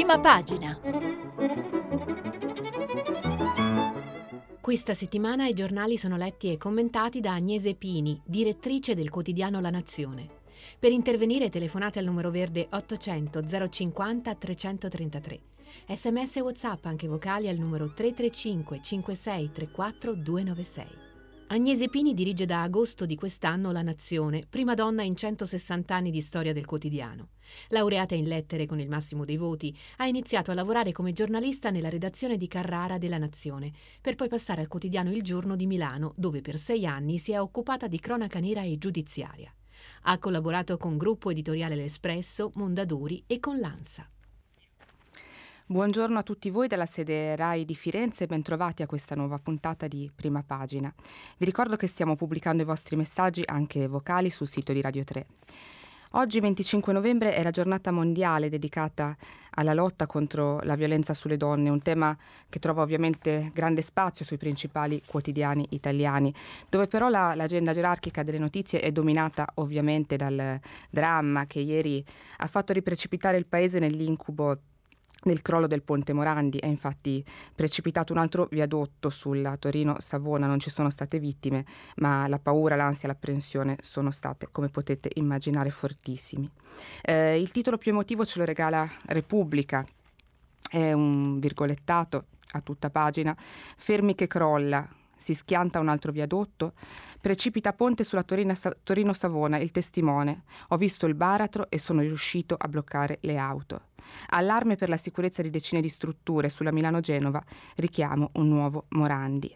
Prima pagina. Questa settimana i giornali sono letti e commentati da Agnese Pini, direttrice del quotidiano La Nazione. Per intervenire telefonate al numero verde 800 050 333. Sms e WhatsApp anche vocali al numero 335 56 34 296. Agnese Pini dirige da agosto di quest'anno La Nazione, prima donna in 160 anni di storia del quotidiano. Laureata in lettere con il massimo dei voti, ha iniziato a lavorare come giornalista nella redazione di Carrara della Nazione, per poi passare al quotidiano Il Giorno di Milano, dove per sei anni si è occupata di cronaca nera e giudiziaria. Ha collaborato con Gruppo Editoriale L'Espresso, Mondadori e con l'ANSA. Buongiorno a tutti voi dalla sede RAI di Firenze e bentrovati a questa nuova puntata di Prima Pagina. Vi ricordo che stiamo pubblicando i vostri messaggi anche vocali sul sito di Radio 3. Oggi 25 novembre è la giornata mondiale dedicata alla lotta contro la violenza sulle donne, un tema che trova ovviamente grande spazio sui principali quotidiani italiani, dove però la, l'agenda gerarchica delle notizie è dominata ovviamente dal dramma che ieri ha fatto riprecipitare il paese nell'incubo nel crollo del ponte Morandi. È infatti precipitato un altro viadotto sulla Torino-Savona, non ci sono state vittime, ma la paura, l'ansia, l'apprensione sono state, come potete immaginare, fortissimi. Eh, il titolo più emotivo ce lo regala Repubblica, è un virgolettato a tutta pagina, Fermi che crolla, si schianta un altro viadotto, precipita ponte sulla Torino-Savona, il testimone. Ho visto il baratro e sono riuscito a bloccare le auto. Allarme per la sicurezza di decine di strutture sulla Milano-Genova, richiamo un nuovo Morandi.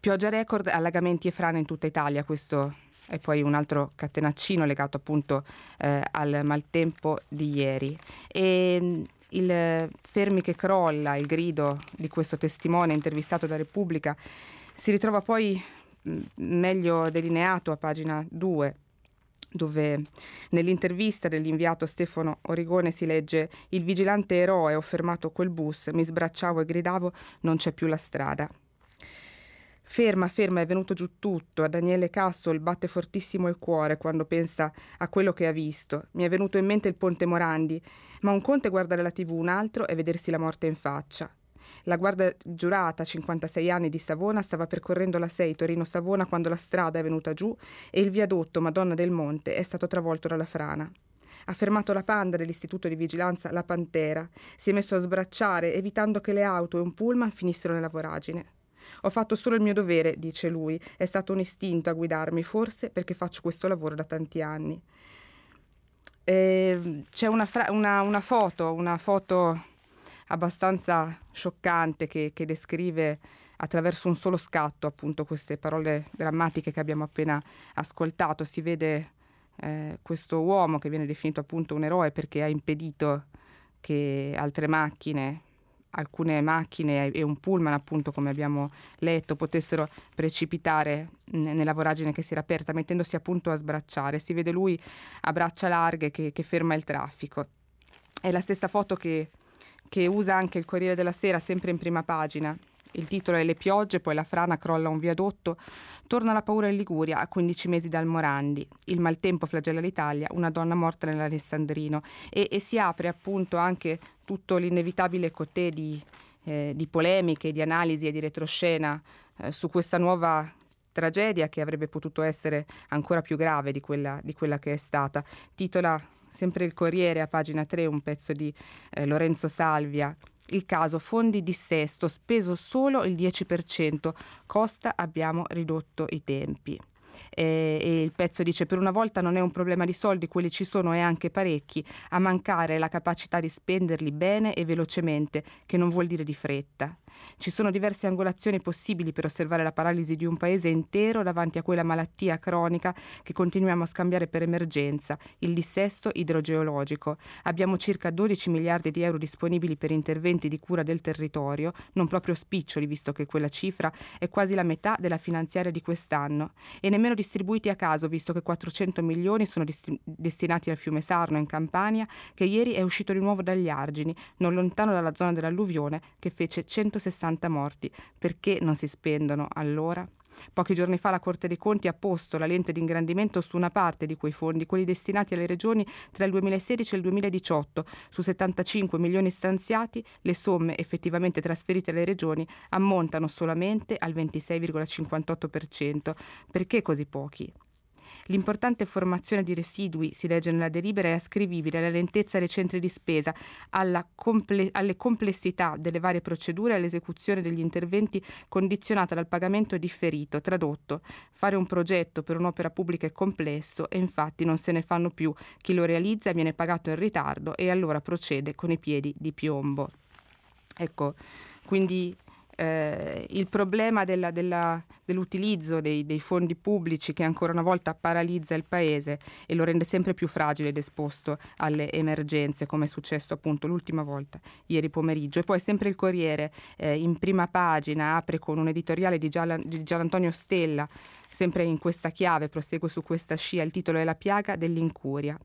Pioggia record, allagamenti e frane in tutta Italia, questo è poi un altro catenaccino legato appunto eh, al maltempo di ieri. E mm, il fermi che crolla, il grido di questo testimone intervistato da Repubblica, si ritrova poi mm, meglio delineato a pagina 2 dove nell'intervista dell'inviato Stefano Origone si legge Il vigilante eroe ho fermato quel bus, mi sbracciavo e gridavo non c'è più la strada. Ferma, ferma, è venuto giù tutto. A Daniele Cassol batte fortissimo il cuore quando pensa a quello che ha visto. Mi è venuto in mente il ponte Morandi, ma un conto è guardare la tv, un altro è vedersi la morte in faccia. La guardia giurata, 56 anni di Savona, stava percorrendo la 6 Torino-Savona quando la strada è venuta giù e il viadotto Madonna del Monte è stato travolto dalla frana. Ha fermato la panda dell'istituto di vigilanza La Pantera, si è messo a sbracciare evitando che le auto e un pullman finissero nella voragine. Ho fatto solo il mio dovere, dice lui, è stato un istinto a guidarmi, forse perché faccio questo lavoro da tanti anni. E c'è una, fra- una, una foto, una foto abbastanza scioccante che, che descrive attraverso un solo scatto appunto queste parole drammatiche che abbiamo appena ascoltato. Si vede eh, questo uomo che viene definito appunto un eroe perché ha impedito che altre macchine, alcune macchine e un pullman appunto come abbiamo letto potessero precipitare nella voragine che si era aperta mettendosi appunto a sbracciare. Si vede lui a braccia larghe che, che ferma il traffico. È la stessa foto che che usa anche il Corriere della Sera, sempre in prima pagina. Il titolo è Le piogge, poi la frana crolla un viadotto. Torna la paura in Liguria a 15 mesi dal Morandi. Il maltempo flagella l'Italia, una donna morta nell'Alessandrino. E, e si apre appunto anche tutto l'inevitabile cotè di, eh, di polemiche, di analisi e di retroscena eh, su questa nuova tragedia che avrebbe potuto essere ancora più grave di quella, di quella che è stata. Titola sempre il Corriere a pagina 3 un pezzo di eh, Lorenzo Salvia. Il caso fondi dissesto, speso solo il 10%, costa abbiamo ridotto i tempi eh, e il pezzo dice per una volta non è un problema di soldi, quelli ci sono e anche parecchi, a mancare la capacità di spenderli bene e velocemente, che non vuol dire di fretta. Ci sono diverse angolazioni possibili per osservare la paralisi di un paese intero davanti a quella malattia cronica che continuiamo a scambiare per emergenza, il dissesto idrogeologico. Abbiamo circa 12 miliardi di euro disponibili per interventi di cura del territorio, non proprio spiccioli visto che quella cifra è quasi la metà della finanziaria di quest'anno, e nemmeno nemmeno distribuiti a caso, visto che 400 milioni sono dist- destinati al fiume Sarno in Campania, che ieri è uscito di nuovo dagli argini, non lontano dalla zona dell'alluvione, che fece 160 morti. Perché non si spendono allora? Pochi giorni fa la Corte dei Conti ha posto la lente di ingrandimento su una parte di quei fondi, quelli destinati alle regioni tra il 2016 e il 2018. Su 75 milioni stanziati, le somme effettivamente trasferite alle regioni ammontano solamente al 26,58%. Perché così pochi? L'importante formazione di residui, si legge nella delibera, è ascrivibile alla lentezza dei centri di spesa, comple- alle complessità delle varie procedure e all'esecuzione degli interventi condizionata dal pagamento differito. Tradotto, fare un progetto per un'opera pubblica è complesso e infatti non se ne fanno più. Chi lo realizza viene pagato in ritardo e allora procede con i piedi di piombo. Ecco, quindi eh, il problema della, della, dell'utilizzo dei, dei, fondi pubblici che ancora una volta paralizza il Paese e lo rende sempre più fragile ed esposto alle emergenze, come è successo appunto l'ultima volta ieri pomeriggio. E poi sempre il Corriere eh, in prima pagina apre con un editoriale di, Gian, di Gianantonio Stella, sempre in questa chiave, prosegue su questa scia, il titolo è La piaga dell'incuria.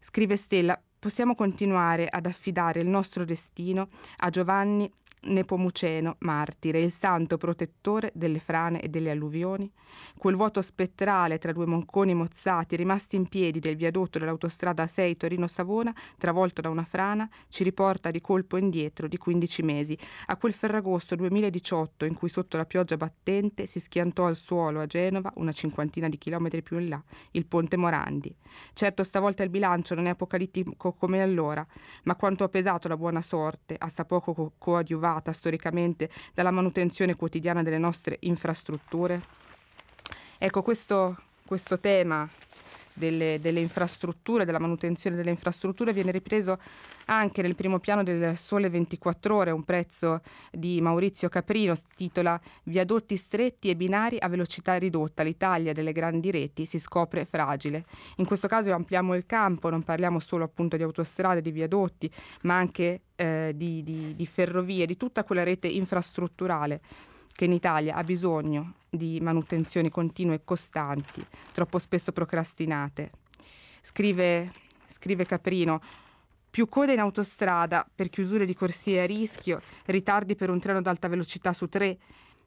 Scrive Stella, possiamo continuare ad affidare il nostro destino a Giovanni Nepomuceno, martire, il santo protettore delle frane e delle alluvioni, quel vuoto spettrale tra due monconi mozzati rimasti in piedi del viadotto dell'autostrada 6 Torino-Savona, travolto da una frana, ci riporta di colpo indietro di 15 mesi, a quel ferragosto 2018 in cui sotto la pioggia battente si schiantò al suolo a Genova, una cinquantina di chilometri più in là, il ponte Morandi. Certo stavolta il bilancio non è apocalittico come allora, ma quanto ha pesato la buona sorte, assai poco co- coadiuvata derivata storicamente dalla manutenzione quotidiana delle nostre infrastrutture? Ecco, questo, questo tema delle, delle, infrastrutture, della manutenzione delle infrastrutture, viene ripreso anche nel primo piano del Sole 24 Ore, un prezzo di Maurizio Caprino, titola Viadotti stretti e binari a velocità ridotta, l'Italia delle grandi reti si scopre fragile. In questo caso ampliamo il campo, non parliamo solo appunto di autostrade, di viadotti, ma anche eh, di, di, di ferrovie, di tutta quella rete infrastrutturale che in Italia ha bisogno di manutenzioni continue e costanti, troppo spesso procrastinate. Scrive, scrive Caprino, più code in autostrada per chiusure di corsie a rischio, ritardi per un treno ad alta velocità su tre,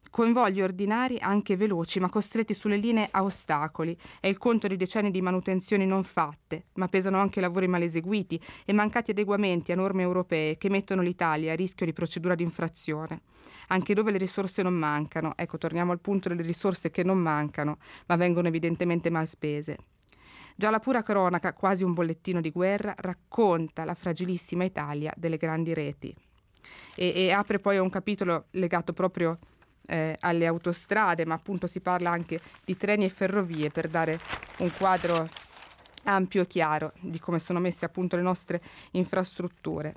Coinvolgli ordinari anche veloci, ma costretti sulle linee a ostacoli. È il conto di decenni di manutenzioni non fatte, ma pesano anche lavori mal eseguiti e mancati adeguamenti a norme europee che mettono l'Italia a rischio di procedura di infrazione. Anche dove le risorse non mancano, ecco, torniamo al punto delle risorse che non mancano, ma vengono evidentemente mal spese. Già la pura cronaca, quasi un bollettino di guerra, racconta la fragilissima Italia delle grandi reti. E, e apre poi un capitolo legato proprio eh, alle autostrade, ma appunto si parla anche di treni e ferrovie per dare un quadro ampio e chiaro di come sono messe appunto le nostre infrastrutture.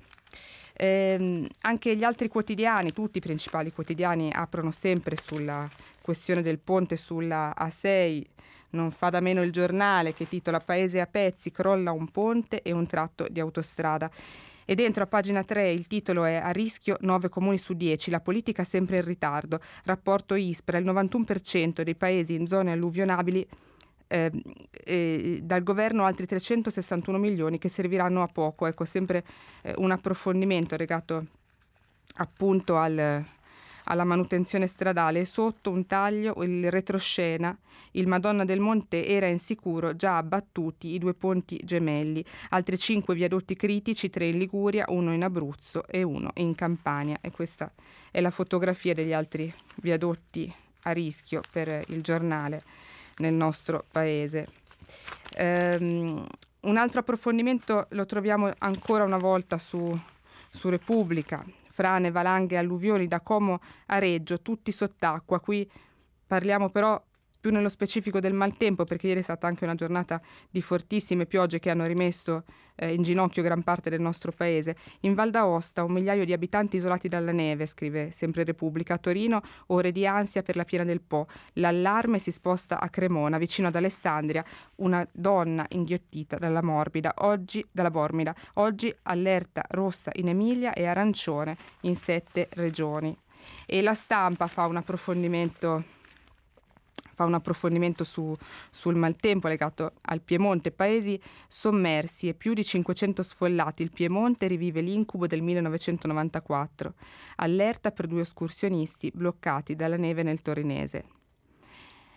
Eh, anche gli altri quotidiani, tutti i principali quotidiani, aprono sempre sulla questione del ponte sulla A6. Non fa da meno il giornale che titola Paese a pezzi, crolla un ponte e un tratto di autostrada. E dentro a pagina 3 il titolo è A rischio 9 comuni su 10, la politica sempre in ritardo. Rapporto ISPRA, il 91% dei paesi in zone alluvionabili eh, eh, dal governo altri 361 milioni che serviranno a poco. Ecco, sempre eh, un approfondimento legato appunto al, alla manutenzione stradale sotto un taglio il retroscena il Madonna del Monte era insicuro già abbattuti i due ponti gemelli. Altri cinque viadotti critici tre in Liguria uno in Abruzzo e uno in Campania. E questa è la fotografia degli altri viadotti a rischio per il giornale nel nostro paese. Um, un altro approfondimento lo troviamo ancora una volta su, su Repubblica frane, valanghe, alluvioni da Como a Reggio, tutti sott'acqua. Qui parliamo però più nello specifico del maltempo, perché ieri è stata anche una giornata di fortissime piogge che hanno rimesso eh, in ginocchio gran parte del nostro paese. In Val d'Aosta un migliaio di abitanti isolati dalla neve, scrive sempre Repubblica. A Torino ore di ansia per la piena del Po. L'allarme si sposta a Cremona, vicino ad Alessandria, una donna inghiottita dalla morbida, oggi dalla bormida. Oggi allerta rossa in Emilia e arancione in sette regioni. E la stampa fa un approfondimento fa un approfondimento su, sul maltempo legato al Piemonte, paesi sommersi e più di 500 sfollati. Il Piemonte rivive l'incubo del 1994. Allerta per due escursionisti bloccati dalla neve nel Torinese.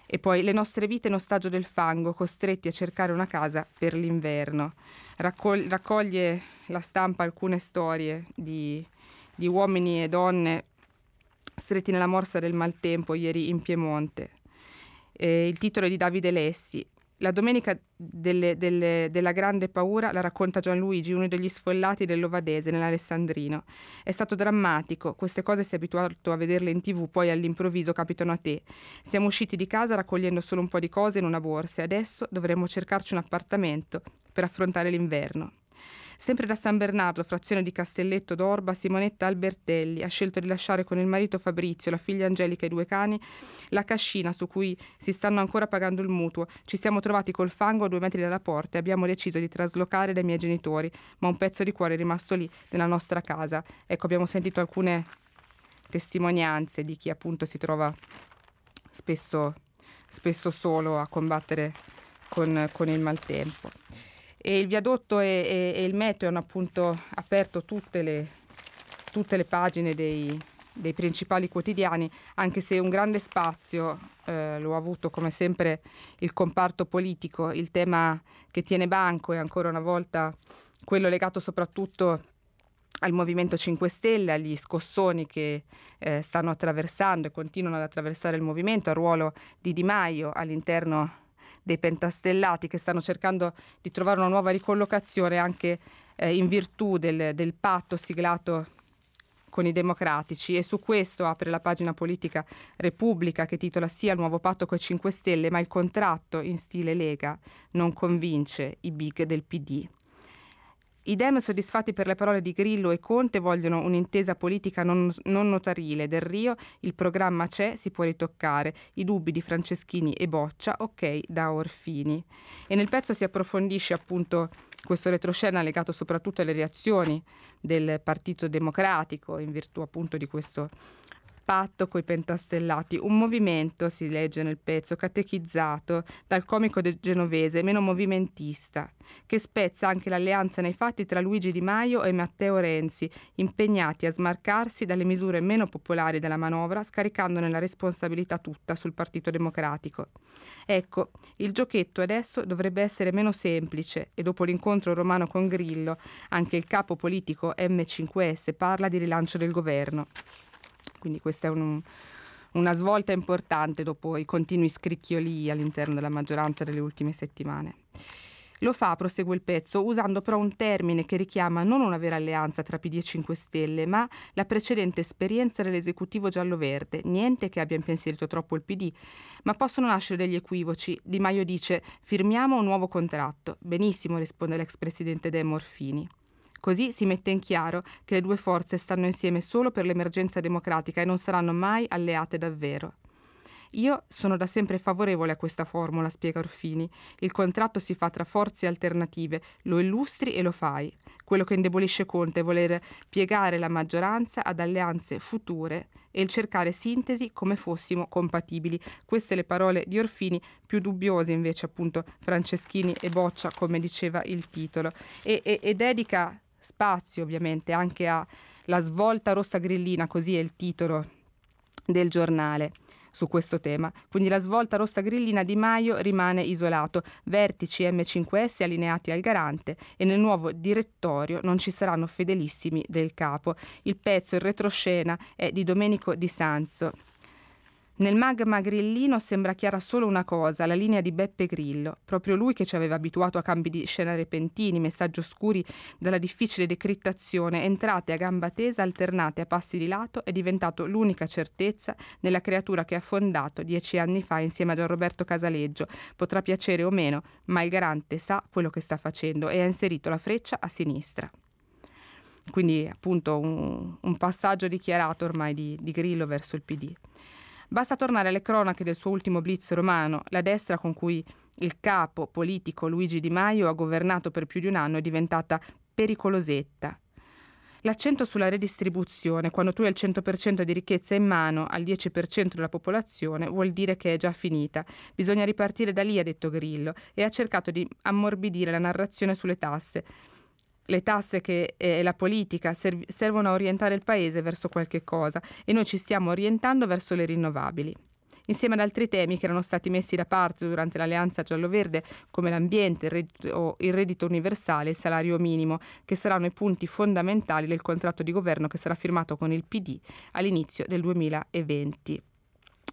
E poi le nostre vite in ostaggio del fango, costretti a cercare una casa per l'inverno. Raccoglie, raccoglie la stampa alcune storie di, di uomini e donne stretti nella morsa del maltempo ieri in Piemonte. Eh, il titolo è di Davide Lessi, la domenica delle, delle, della grande paura la racconta Gianluigi, uno degli sfollati dell'Ovadese nell'Alessandrino. È stato drammatico, queste cose sei abituato a vederle in tv, poi all'improvviso capitano a te. Siamo usciti di casa raccogliendo solo un po' di cose in una borsa e adesso dovremmo cercarci un appartamento per affrontare l'inverno. Sempre da San Bernardo, frazione di Castelletto d'Orba, Simonetta Albertelli ha scelto di lasciare con il marito Fabrizio, la figlia Angelica e i due cani la cascina su cui si stanno ancora pagando il mutuo. Ci siamo trovati col fango a due metri dalla porta e abbiamo deciso di traslocare dai miei genitori, ma un pezzo di cuore è rimasto lì, nella nostra casa. Ecco, abbiamo sentito alcune testimonianze di chi appunto si trova spesso, spesso solo a combattere con, con il maltempo e il viadotto e, e, e il meteo hanno appunto aperto tutte le, tutte le pagine dei, dei, principali quotidiani, anche se un grande spazio eh, lo ha avuto come sempre il comparto politico, il tema che tiene banco è ancora una volta quello legato soprattutto al Movimento 5 Stelle, agli scossoni che eh, stanno attraversando e continuano ad attraversare il movimento, al ruolo di Di Maio all'interno dei pentastellati che stanno cercando di trovare una nuova ricollocazione anche eh, in virtù del, del patto siglato con i democratici e su questo apre la pagina politica Repubblica che titola sia il nuovo patto con i 5 Stelle, ma il contratto in stile Lega non convince i big del PD. I Dem, soddisfatti per le parole di Grillo e Conte, vogliono un'intesa politica non, non, notarile. Del Rio il programma c'è, si può ritoccare. I dubbi di Franceschini e Boccia, ok, da Orfini. E nel pezzo si approfondisce appunto questo retroscena legato soprattutto alle reazioni del Partito Democratico in virtù appunto di questo patto coi pentastellati, un movimento, si legge nel pezzo, catechizzato dal comico genovese, meno movimentista, che spezza anche l'alleanza nei fatti tra Luigi Di Maio e Matteo Renzi, impegnati a smarcarsi dalle misure meno popolari della manovra, scaricandone la responsabilità tutta sul Partito Democratico. Ecco, il giochetto adesso dovrebbe essere meno semplice e dopo l'incontro romano con Grillo, anche il capo politico M5S parla di rilancio del governo. Quindi questa è un, una svolta importante dopo i continui scricchioli all'interno della maggioranza delle ultime settimane. Lo fa, prosegue il pezzo, usando però un termine che richiama non una vera alleanza tra PD e 5 Stelle, ma la precedente esperienza dell'esecutivo giallo-verde. Niente che abbia impensierito troppo il PD, ma possono nascere degli equivoci. Di Maio dice: firmiamo un nuovo contratto. Benissimo, risponde l'ex presidente De Morfini. Così si mette in chiaro che le due forze stanno insieme solo per l'emergenza democratica e non saranno mai alleate davvero. Io sono da sempre favorevole a questa formula, spiega Orfini. Il contratto si fa tra forze alternative, lo illustri e lo fai. Quello che indebolisce Conte è voler piegare la maggioranza ad alleanze future e il cercare sintesi come fossimo compatibili. Queste le parole di Orfini, più dubbiose invece appunto Franceschini e Boccia, come diceva il titolo, e, e, e dedica spazio ovviamente anche alla svolta rossa grillina, così è il titolo del giornale su questo tema. Quindi la svolta rossa grillina di Maio rimane isolato, vertici M5S allineati al garante e nel nuovo direttorio non ci saranno fedelissimi del capo. Il pezzo, il retroscena è di Domenico Di Sanzo. Nel magma grillino sembra chiara solo una cosa, la linea di Beppe Grillo, proprio lui che ci aveva abituato a cambi di scena repentini, messaggi oscuri dalla difficile decrittazione, entrate a gamba tesa alternate a passi di lato, è diventato l'unica certezza nella creatura che ha fondato dieci anni fa insieme a Gianroberto Casaleggio. Potrà piacere o meno, ma il garante sa quello che sta facendo e ha inserito la freccia a sinistra. Quindi appunto un, un passaggio dichiarato ormai di, di Grillo verso il PD. Basta tornare alle cronache del suo ultimo blitz romano, la destra con cui il capo politico Luigi Di Maio ha governato per più di un anno è diventata pericolosetta. L'accento sulla redistribuzione, quando tu hai il 100% di ricchezza in mano al 10% della popolazione, vuol dire che è già finita. Bisogna ripartire da lì, ha detto Grillo, e ha cercato di ammorbidire la narrazione sulle tasse le tasse che, e la politica serv- servono a orientare il paese verso qualche cosa e noi ci stiamo orientando verso le rinnovabili. insieme ad altri temi che erano stati messi da parte durante l'alleanza giallo-verde come l'ambiente, il reddito, il reddito universale e il salario minimo, che saranno i punti fondamentali del contratto di governo che sarà firmato con il PD all'inizio del 2020.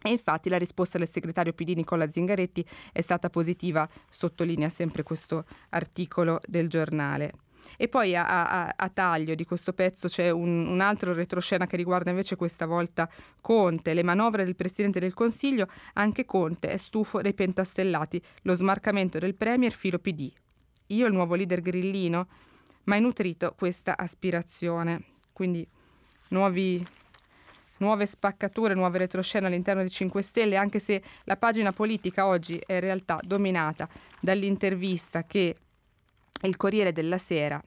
E infatti la risposta del segretario PD Nicola Zingaretti è stata positiva, sottolinea sempre questo articolo del giornale. E poi a, a, a, taglio di questo pezzo c'è un, un, altro retroscena che riguarda invece questa volta Conte, le manovre del Presidente del Consiglio, anche Conte è stufo dei pentastellati, lo smarcamento del Premier filo PD. Io il nuovo leader grillino, ma hai nutrito questa aspirazione. Quindi nuovi, nuove spaccature, nuove retroscene all'interno dei 5 Stelle, anche se la pagina politica oggi è in realtà dominata dall'intervista che il Corriere della Sera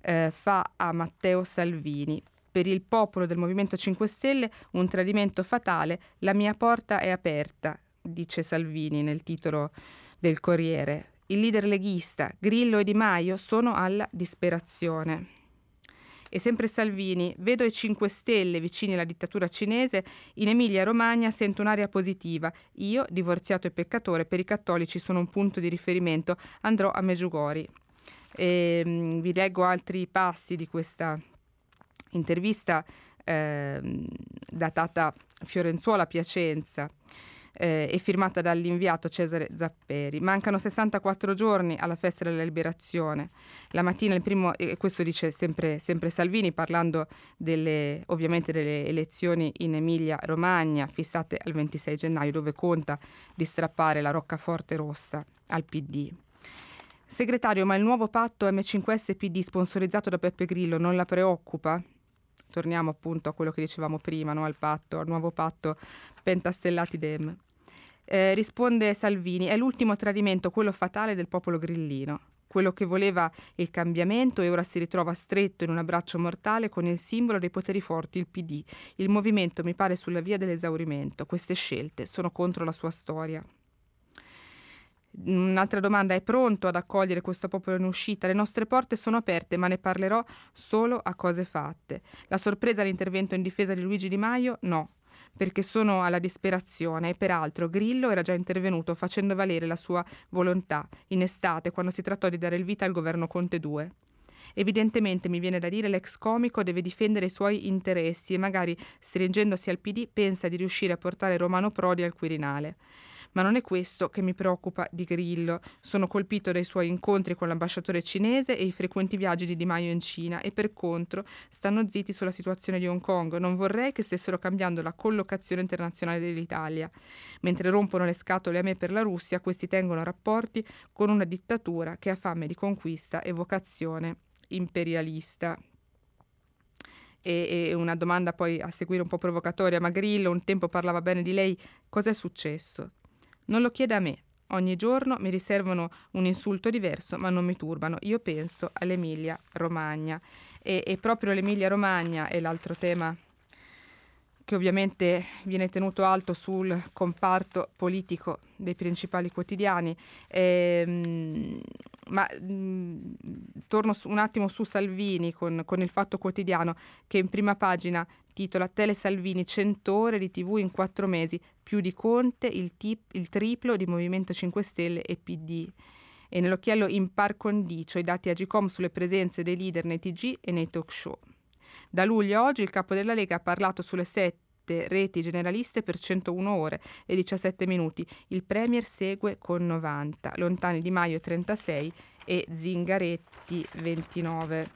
eh, fa a Matteo Salvini. Per il popolo del Movimento 5 Stelle un tradimento fatale, la mia porta è aperta, dice Salvini nel titolo del Corriere. Il leader leghista Grillo e Di Maio sono alla disperazione. E sempre Salvini, vedo i 5 Stelle vicini alla dittatura cinese, in Emilia-Romagna sento un'aria positiva. Io, divorziato e peccatore, per i cattolici sono un punto di riferimento, andrò a Meggiugori. E, mh, mm, vi leggo altri passi di questa intervista eh, datata Fiorenzuola Piacenza eh, e firmata dall'inviato Cesare Zapperi. Mancano 64 giorni alla festa della liberazione. La mattina il primo, e questo dice sempre, sempre Salvini, parlando delle, ovviamente delle elezioni in Emilia-Romagna fissate al 26 gennaio, dove conta di strappare la roccaforte rossa al PD. Segretario, ma il nuovo patto M5S PD sponsorizzato da Peppe Grillo non la preoccupa? Torniamo appunto a quello che dicevamo prima, no? al patto, al nuovo patto Pentastellati Dem. Eh, risponde Salvini, è l'ultimo tradimento, quello fatale del popolo grillino, quello che voleva il cambiamento e ora si ritrova stretto in un abbraccio mortale con il simbolo dei poteri forti, il PD. Il movimento mi pare sulla via dell'esaurimento, queste scelte sono contro la sua storia. Un'altra domanda, è pronto ad accogliere questo popolo in uscita? Le nostre porte sono aperte, ma ne parlerò solo a cose fatte. La sorpresa all'intervento in difesa di Luigi Di Maio? No, perché sono alla disperazione e peraltro Grillo era già intervenuto facendo valere la sua volontà in estate quando si trattò di dare il vita al governo Conte 2. Evidentemente mi viene da dire l'ex comico deve difendere i suoi interessi e magari stringendosi al PD pensa di riuscire a portare Romano Prodi al Quirinale. Ma non è questo che mi preoccupa di Grillo. Sono colpito dai suoi incontri con l'ambasciatore cinese e i frequenti viaggi di Di Maio in Cina e per contro stanno zitti sulla situazione di Hong Kong. Non vorrei che stessero cambiando la collocazione internazionale dell'Italia. Mentre rompono le scatole a me per la Russia, questi tengono rapporti con una dittatura che ha fame di conquista e vocazione imperialista. E, una domanda poi a seguire un po' provocatoria, ma Grillo un tempo parlava bene di lei, cos'è successo? Non lo chiede a me. Ogni giorno mi riservano un insulto diverso, ma non mi turbano. Io penso all'Emilia Romagna. E, e proprio l'Emilia Romagna è l'altro tema che ovviamente viene tenuto alto sul comparto politico dei principali quotidiani. Ehm, ma mh, torno un attimo su Salvini con, con, il Fatto Quotidiano che in prima pagina titola Tele Salvini 100 ore di tv in 4 mesi, più di Conte, il, tip, il triplo di Movimento 5 Stelle e PD. E nell'occhiello in par condicio i dati Agicom sulle presenze dei leader nei TG e nei talk show. Da luglio a oggi il capo della Lega ha parlato sulle sette reti generaliste per 101 ore e 17 minuti. Il Premier segue con 90, Lontani Di Maio 36 e Zingaretti 29.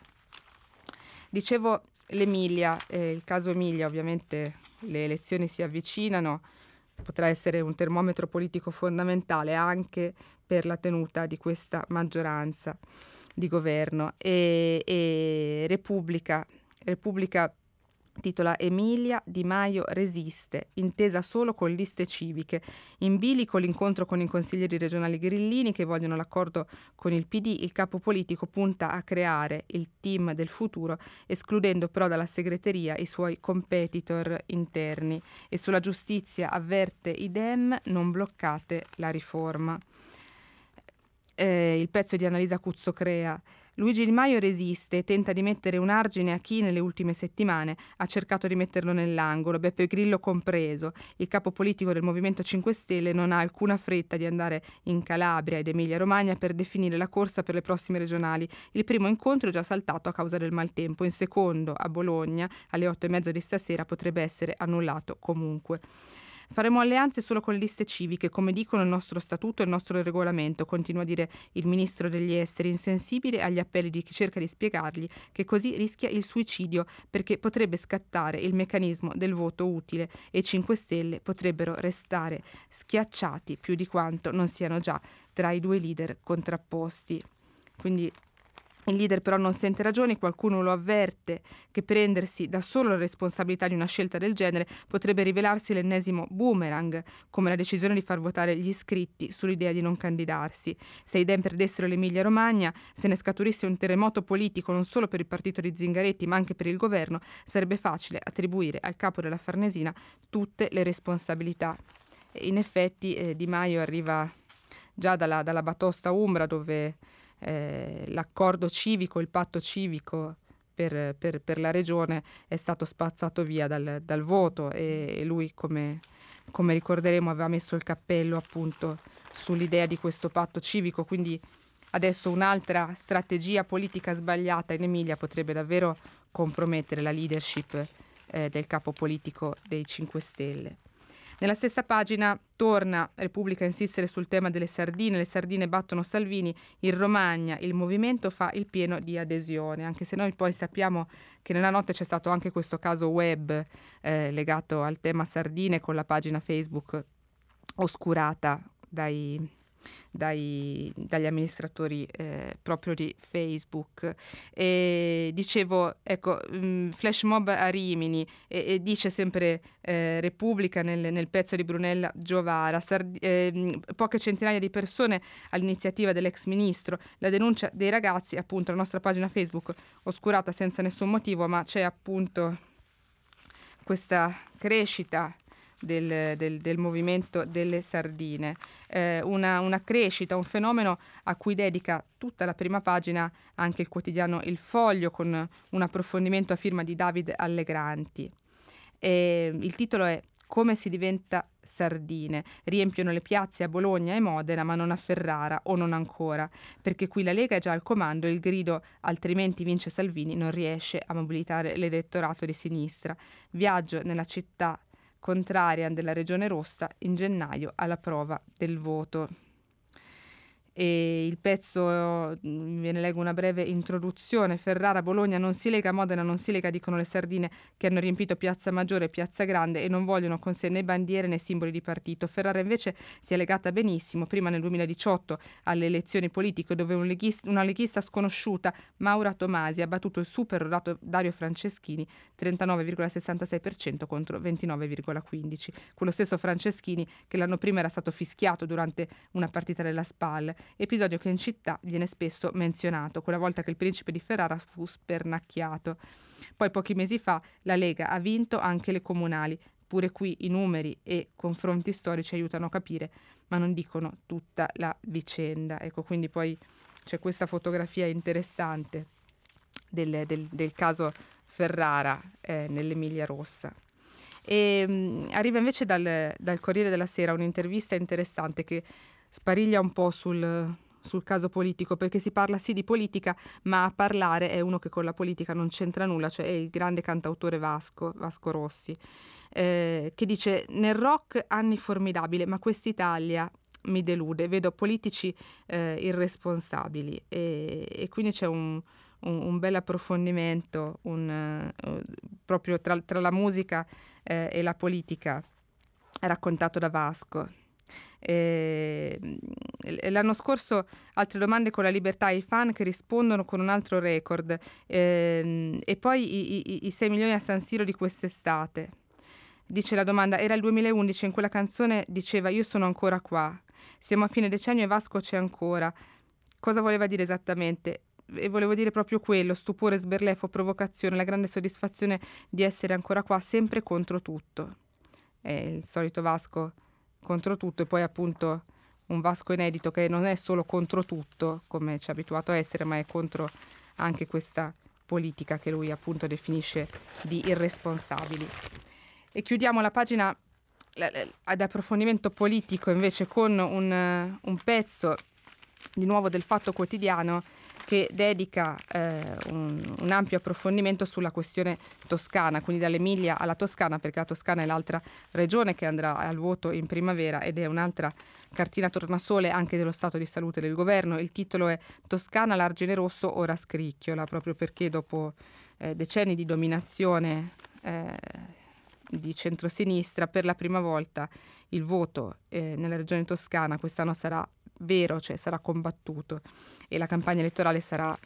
Dicevo l'Emilia, eh, il caso Emilia, ovviamente le elezioni si avvicinano, potrà essere un termometro politico fondamentale anche per la tenuta di questa maggioranza di governo. E, e Repubblica, Repubblica titola Emilia Di Maio resiste, intesa solo con liste civiche. In bilico l'incontro con i consiglieri regionali grillini che vogliono l'accordo con il PD, il capo politico punta a creare il team del futuro, escludendo però dalla segreteria i suoi competitor interni e sulla giustizia avverte i Dem non bloccate la riforma. Eh, il pezzo di Annalisa Cuzzo Crea Luigi Di Maio resiste e tenta di mettere un argine a chi nelle ultime settimane ha cercato di metterlo nell'angolo, Beppe Grillo compreso. Il capo politico del Movimento 5 Stelle non ha alcuna fretta di andare in Calabria ed Emilia Romagna per definire la corsa per le prossime regionali. Il primo incontro è già saltato a causa del maltempo, in secondo a Bologna alle otto e mezzo di stasera potrebbe essere annullato comunque. Faremo alleanze solo con le liste civiche, come dicono il nostro statuto e il nostro regolamento, continua a dire il ministro degli esteri, insensibile agli appelli di chi cerca di spiegargli che così rischia il suicidio perché potrebbe scattare il meccanismo del voto utile e 5 Stelle potrebbero restare schiacciati più di quanto non siano già tra i due leader contrapposti. Quindi il leader però non sente ragioni, qualcuno lo avverte che prendersi da solo la responsabilità di una scelta del genere potrebbe rivelarsi l'ennesimo boomerang, come la decisione di far votare gli iscritti sull'idea di non candidarsi. Se i Dem perdessero l'Emilia Romagna, se ne scaturisse un terremoto politico non solo per il partito di Zingaretti ma anche per il governo, sarebbe facile attribuire al capo della Farnesina tutte le responsabilità. In effetti eh, Di Maio arriva già dalla, dalla Batosta Umbra dove eh, l'accordo civico, il patto civico per, per, per, la regione è stato spazzato via dal, dal voto e, e lui, come, come, ricorderemo, aveva messo il cappello appunto sull'idea di questo patto civico, quindi adesso un'altra strategia politica sbagliata in Emilia potrebbe davvero compromettere la leadership eh, del capo politico dei 5 Stelle. Nella stessa pagina torna Repubblica a insistere sul tema delle sardine, le sardine battono Salvini, in Romagna il movimento fa il pieno di adesione, anche se noi poi sappiamo che nella notte c'è stato anche questo caso web eh, legato al tema sardine con la pagina Facebook oscurata dai, dai, dagli amministratori eh, proprio di Facebook. E dicevo, ecco, mh, mm, flash mob a Rimini e, e dice sempre eh, Repubblica nel, nel, pezzo di Brunella Giovara, Sard- eh, poche centinaia di persone all'iniziativa dell'ex ministro, la denuncia dei ragazzi, appunto la nostra pagina Facebook oscurata senza nessun motivo, ma c'è appunto questa crescita del, del, del movimento delle sardine, eh, una, una, crescita, un fenomeno a cui dedica tutta la prima pagina anche il quotidiano Il Foglio con un approfondimento a firma di Davide Allegranti. E il titolo è Come si diventa sardine. Riempiono le piazze a Bologna e Modena, ma non a Ferrara o non ancora, perché qui la Lega è già al comando e il grido altrimenti vince Salvini non riesce a mobilitare l'elettorato di sinistra. Viaggio nella città contraria della Regione Rossa in gennaio alla prova del voto e il pezzo, mm, ve ne leggo una breve introduzione, Ferrara, Bologna non si lega, Modena non si lega, dicono le sardine che hanno riempito Piazza Maggiore e Piazza Grande e non vogliono con sé né bandiere né simboli di partito. Ferrara invece si è legata benissimo, prima nel 2018 alle elezioni politiche dove un leghista, una leghista sconosciuta, Maura Tomasi, ha battuto il super rodato Dario Franceschini, 39,66% contro 29,15%. Quello stesso Franceschini che l'anno prima era stato fischiato durante una partita della SPAL episodio che in città viene spesso menzionato, quella volta che il principe di Ferrara fu spernacchiato. Poi pochi mesi fa la Lega ha vinto anche le comunali. Pure qui i numeri e confronti storici aiutano a capire, ma non dicono tutta la vicenda. Ecco, quindi poi c'è questa fotografia interessante del, del, del caso Ferrara eh, nell'Emilia Rossa. E, mh, mm, arriva invece dal, dal Corriere della Sera un'intervista interessante che spariglia un po' sul, sul caso politico, perché si parla sì di politica, ma a parlare è uno che con la politica non c'entra nulla, cioè è il grande cantautore Vasco, Vasco Rossi, eh, che dice nel rock anni formidabile, ma quest'Italia mi delude, vedo politici eh, irresponsabili e, e, quindi c'è un, un, un bel approfondimento un, uh, proprio tra, tra, la musica eh, e la politica raccontato da Vasco. Eh, l'anno scorso altre domande con la libertà ai fan che rispondono con un altro record eh, e poi i, i, i 6 milioni a San Siro di quest'estate. Dice la domanda, era il 2011, in quella canzone diceva io sono ancora qua, siamo a fine decennio e Vasco c'è ancora. Cosa voleva dire esattamente? E volevo dire proprio quello, stupore, sberlefo, provocazione, la grande soddisfazione di essere ancora qua, sempre contro tutto. È il solito Vasco contro tutto e poi appunto un Vasco inedito che non è solo contro tutto, come ci ha abituato a essere, ma è contro anche questa politica che lui appunto definisce di irresponsabili. E chiudiamo la pagina ad approfondimento politico invece con un, un pezzo di nuovo del Fatto Quotidiano che dedica eh, un, un, ampio approfondimento sulla questione toscana, quindi dall'Emilia alla Toscana, perché la Toscana è l'altra regione che andrà al voto in primavera ed è un'altra cartina tornasole anche dello stato di salute del governo. Il titolo è Toscana, l'argine rosso, ora scricchiola, proprio perché dopo eh, decenni di dominazione eh, di centrosinistra, per la prima volta il voto eh, nella regione toscana quest'anno sarà vero, cioè sarà combattuto e la campagna elettorale sarà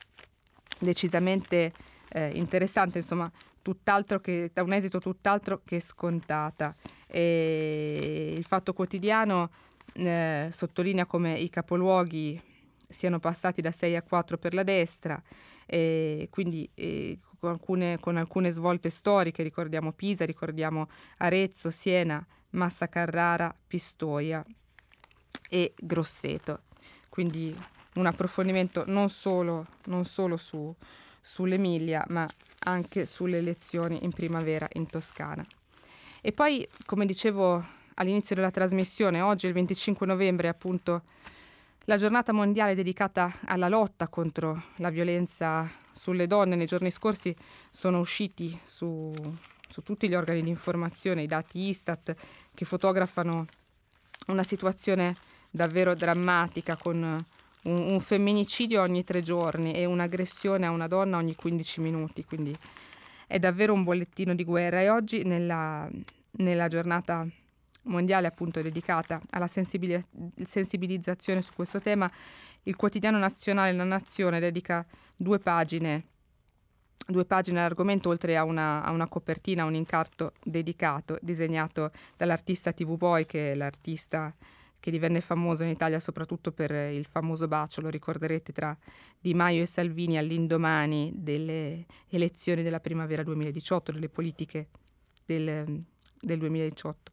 decisamente eh, interessante, insomma, tutt'altro che, da un esito tutt'altro che scontata. E il Fatto Quotidiano eh, sottolinea come i capoluoghi siano passati da 6 a 4 per la destra, e quindi eh, con, alcune, con alcune svolte storiche, ricordiamo Pisa, ricordiamo Arezzo, Siena, Massa Carrara, Pistoia e Grosseto. Quindi un approfondimento non solo, non solo su, sull'Emilia, ma anche sulle elezioni in primavera in Toscana. E poi, come dicevo all'inizio della trasmissione, oggi il 25 novembre è appunto la giornata mondiale dedicata alla lotta contro la violenza sulle donne. Nei giorni scorsi sono usciti su, su tutti gli organi di informazione i dati Istat che fotografano una situazione davvero drammatica con un, un, femminicidio ogni tre giorni e un'aggressione a una donna ogni 15 minuti, quindi è davvero un bollettino di guerra. E oggi nella, nella giornata mondiale appunto dedicata alla sensibilizzazione su questo tema, il quotidiano nazionale La Nazione dedica due pagine due pagine all'argomento, oltre a una, a una, copertina, un incarto dedicato, disegnato dall'artista TV Boy, che è l'artista che divenne famoso in Italia soprattutto per il famoso bacio, lo ricorderete, tra Di Maio e Salvini all'indomani delle elezioni della primavera 2018, delle politiche del, del 2018.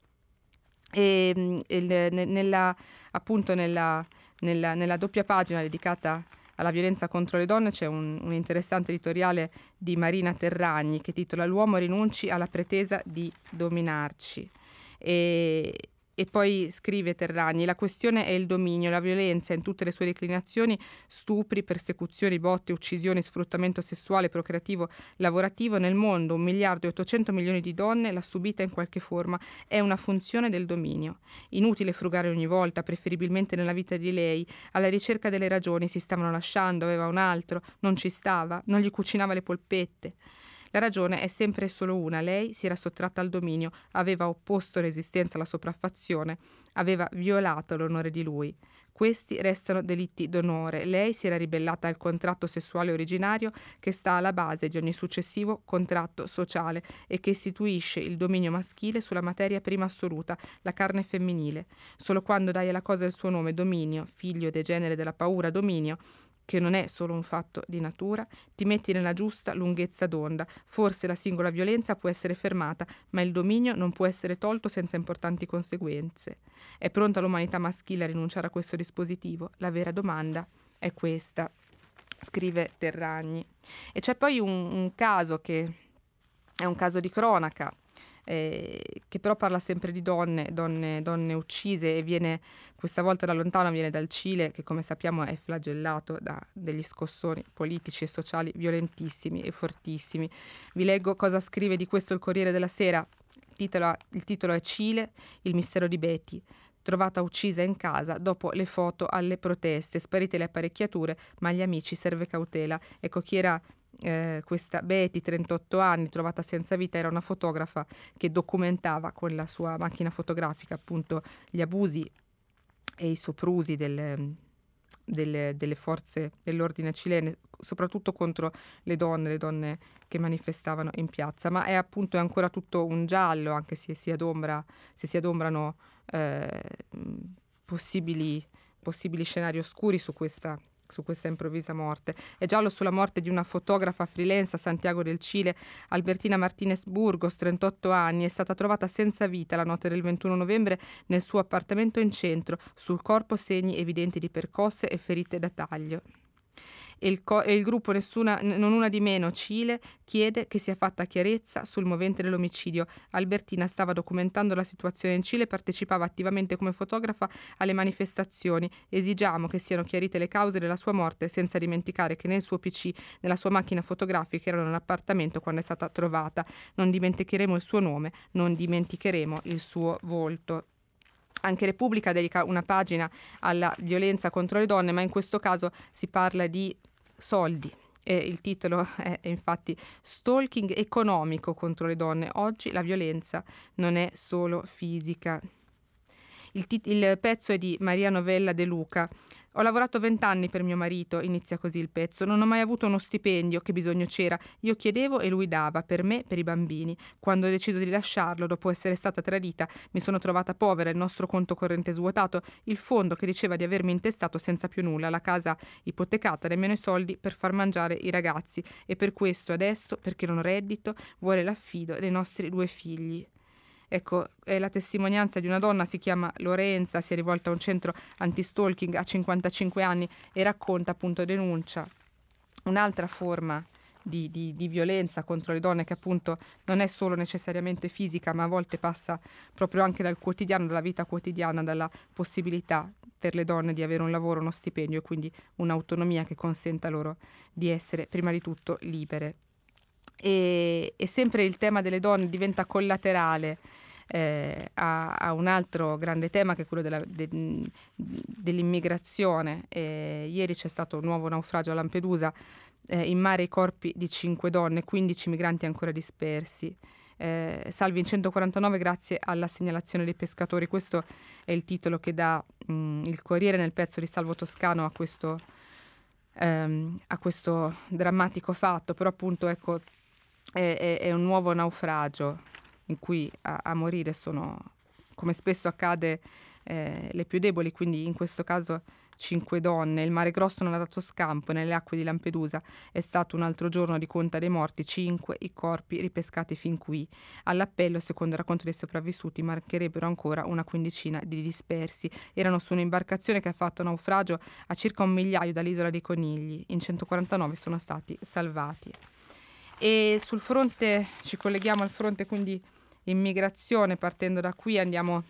E il, nella, appunto nella, nella, nella, doppia pagina dedicata alla violenza contro le donne c'è un, un interessante editoriale di Marina Terragni che titola L'uomo rinunci alla pretesa di dominarci. E, e poi scrive Terragni, la questione è il dominio, la violenza in tutte le sue declinazioni, stupri, persecuzioni, botte, uccisioni, sfruttamento sessuale, procreativo, lavorativo nel mondo, un miliardo e 800 milioni di donne l'ha subita in qualche forma, è una funzione del dominio. Inutile frugare ogni volta, preferibilmente nella vita di lei, alla ricerca delle ragioni, si stavano lasciando, aveva un altro, non ci stava, non gli cucinava le polpette. La ragione è sempre solo una. Lei si era sottratta al dominio, aveva opposto resistenza alla sopraffazione, aveva violato l'onore di lui. Questi restano delitti d'onore. Lei si era ribellata al contratto sessuale originario che sta alla base di ogni successivo contratto sociale e che istituisce il dominio maschile sulla materia prima assoluta, la carne femminile. Solo quando dai alla cosa il suo nome, dominio, figlio degenere della paura, dominio, che non è solo un fatto di natura, ti metti nella giusta lunghezza d'onda. Forse la singola violenza può essere fermata, ma il dominio non può essere tolto senza importanti conseguenze. È pronta l'umanità maschile a rinunciare a questo dispositivo? La vera domanda è questa, scrive Terragni. E c'è poi un, un caso che è un caso di cronaca eh, che però parla sempre di donne, donne, donne uccise e viene questa volta da lontano, viene dal Cile che come sappiamo è flagellato da degli scossoni politici e sociali violentissimi e fortissimi. Vi leggo cosa scrive di questo il Corriere della Sera. Il titolo, il titolo è Cile, il mistero di Betty trovata uccisa in casa dopo le foto alle proteste, sparite le apparecchiature, ma agli amici serve cautela. Ecco chi era eh, questa Betty, 38 anni, trovata senza vita, era una fotografa che documentava con la sua macchina fotografica appunto gli abusi e i soprusi delle, delle, delle forze dell'ordine cilene, soprattutto contro le donne, le donne che manifestavano in piazza. Ma è appunto è ancora tutto un giallo, anche se si, adombra, se si adombrano eh, possibili, possibili scenari oscuri su questa su questa improvvisa morte. È giallo sulla morte di una fotografa freelance a Santiago del Cile, Albertina Martinez Burgos, 38 anni, è stata trovata senza vita la notte del 21 novembre nel suo appartamento in centro, sul corpo segni evidenti di percosse e ferite da taglio e il, co- e il gruppo Nessuna, Non Una di Meno, Cile, chiede che sia fatta chiarezza sul movente dell'omicidio. Albertina stava documentando la situazione in Cile e partecipava attivamente come fotografa alle manifestazioni. Esigiamo che siano chiarite le cause della sua morte senza dimenticare che nel suo PC, nella sua macchina fotografica erano nell'appartamento quando è stata trovata. Non dimenticheremo il suo nome, non dimenticheremo il suo volto. Anche Repubblica dedica una pagina alla violenza contro le donne, ma in questo caso si parla di soldi. E il titolo è, infatti Stalking economico contro le donne. Oggi la violenza non è solo fisica. Il, tit- il pezzo è di Maria Novella De Luca. Ho lavorato vent'anni per mio marito, inizia così il pezzo. Non ho mai avuto uno stipendio, che bisogno c'era. Io chiedevo e lui dava, per me, per i bambini. Quando ho deciso di lasciarlo, dopo essere stata tradita, mi sono trovata povera, il nostro conto corrente svuotato, il fondo che diceva di avermi intestato senza più nulla, la casa ipotecata, nemmeno i soldi per far mangiare i ragazzi. E per questo adesso, perché non ho reddito, vuole l'affido dei nostri due figli. Ecco, è la testimonianza di una donna, si chiama Lorenza, si è rivolta a un centro anti-stalking a 55 anni e racconta appunto denuncia un'altra forma di, di, di, violenza contro le donne che appunto non è solo necessariamente fisica ma a volte passa proprio anche dal quotidiano, dalla vita quotidiana, dalla possibilità per le donne di avere un lavoro, uno stipendio e quindi un'autonomia che consenta loro di essere prima di tutto libere. E, e sempre il tema delle donne diventa collaterale eh, a, a, un altro grande tema che è quello della, de, dell'immigrazione. Eh, ieri c'è stato un nuovo naufragio a Lampedusa, eh, in mare i corpi di cinque donne, 15 migranti ancora dispersi. Eh, salvi in 149 grazie alla segnalazione dei pescatori. Questo è il titolo che dà mh, il Corriere nel pezzo di Salvo Toscano a questo, ehm, a questo drammatico fatto, però appunto ecco, è, è, è un nuovo naufragio in cui a, a morire sono, come spesso accade, eh, le più deboli, quindi in questo caso cinque donne. Il mare grosso non ha dato scampo nelle acque di Lampedusa. È stato un altro giorno di conta dei morti, cinque i corpi ripescati fin qui. All'appello, secondo il racconto dei sopravvissuti, mancherebbero ancora una quindicina di dispersi. Erano su un'imbarcazione che ha fatto naufragio a circa un migliaio dall'isola dei Conigli. In 149 sono stati salvati. E sul fronte, ci colleghiamo al fronte quindi immigrazione, partendo da qui andiamo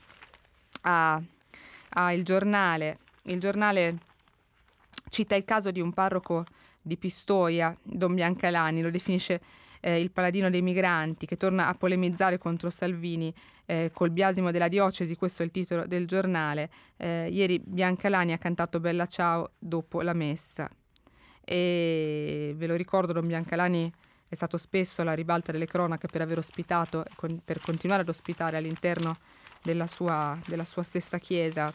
a, a Il Giornale. Il Giornale cita il caso di un parroco di Pistoia, Don Biancalani, lo definisce eh, il paladino dei migranti, che torna a polemizzare contro Salvini eh, col biasimo della diocesi, questo è il titolo del giornale. Eh, ieri Biancalani ha cantato Bella Ciao dopo la messa. E ve lo ricordo, Don Biancalani è stato spesso alla ribalta delle cronache per aver ospitato, con, per continuare ad ospitare all'interno della sua, della sua stessa chiesa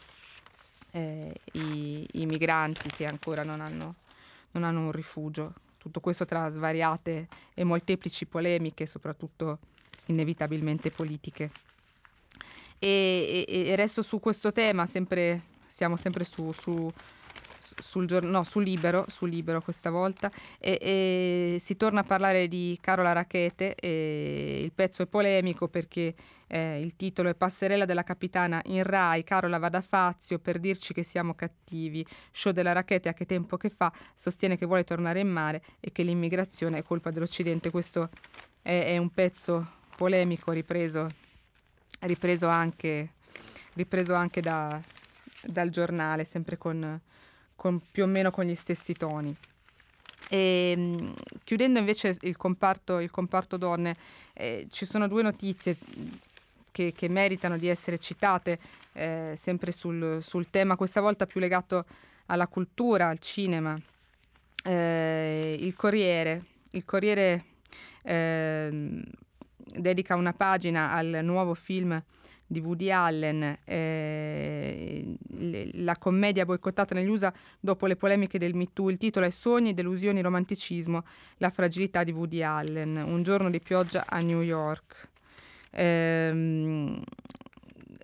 eh, i, i, migranti che ancora non hanno, non hanno un rifugio. Tutto questo tra svariate e molteplici polemiche, soprattutto inevitabilmente politiche. E, e, e resto su questo tema, sempre, siamo sempre su, su sul, no, su, Libero, su Libero questa volta e, e, si torna a parlare di Carola Rachete il pezzo è polemico perché eh, il titolo è Passerella della capitana in Rai, Carola va da Fazio per dirci che siamo cattivi, show della Rachete a che tempo che fa, sostiene che vuole tornare in mare e che l'immigrazione è colpa dell'Occidente, questo è, è un pezzo polemico ripreso, ripreso anche, ripreso anche da, dal giornale, sempre con con, più o meno con gli stessi toni. E, ehm, chiudendo invece il comparto, il comparto donne, eh, ci sono due notizie che, che, meritano di essere citate eh, sempre sul, sul, tema, questa volta più legato alla cultura, al cinema. Eh, il Corriere, il Corriere ehm, dedica una pagina al nuovo film di Woody Allen, eh, la commedia boicottata negli USA dopo le polemiche del Me Too. Il titolo è Sogni, delusioni, romanticismo, la fragilità di Woody Allen. Un giorno di pioggia a New York. Eh,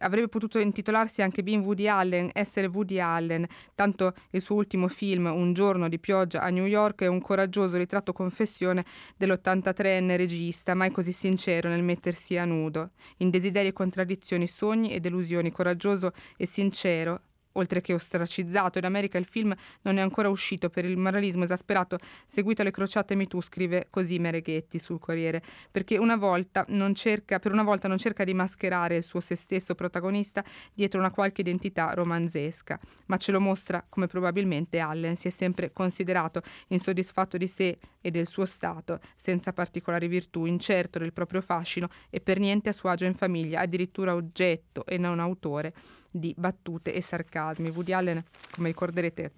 avrebbe potuto intitolarsi anche Being Woody Allen, essere Woody Allen, tanto il suo ultimo film, Un giorno di pioggia a New York, è un coraggioso ritratto confessione dell'83enne regista, mai così sincero nel mettersi a nudo, in desideri e contraddizioni, sogni e delusioni, coraggioso e sincero, Oltre che ostracizzato, in America il film non è ancora uscito per il moralismo esasperato. Seguito alle crociate MeToo, scrive così Mereghetti sul Corriere, perché una volta cerca, per una volta non cerca di mascherare il suo se stesso protagonista dietro una qualche identità romanzesca, ma ce lo mostra come probabilmente Allen si è sempre considerato insoddisfatto di sé e del suo stato, senza particolari virtù, incerto del proprio fascino e per niente a suo agio in famiglia, addirittura oggetto e non autore di battute e sarcasmi. Woody Allen, come ricorderete,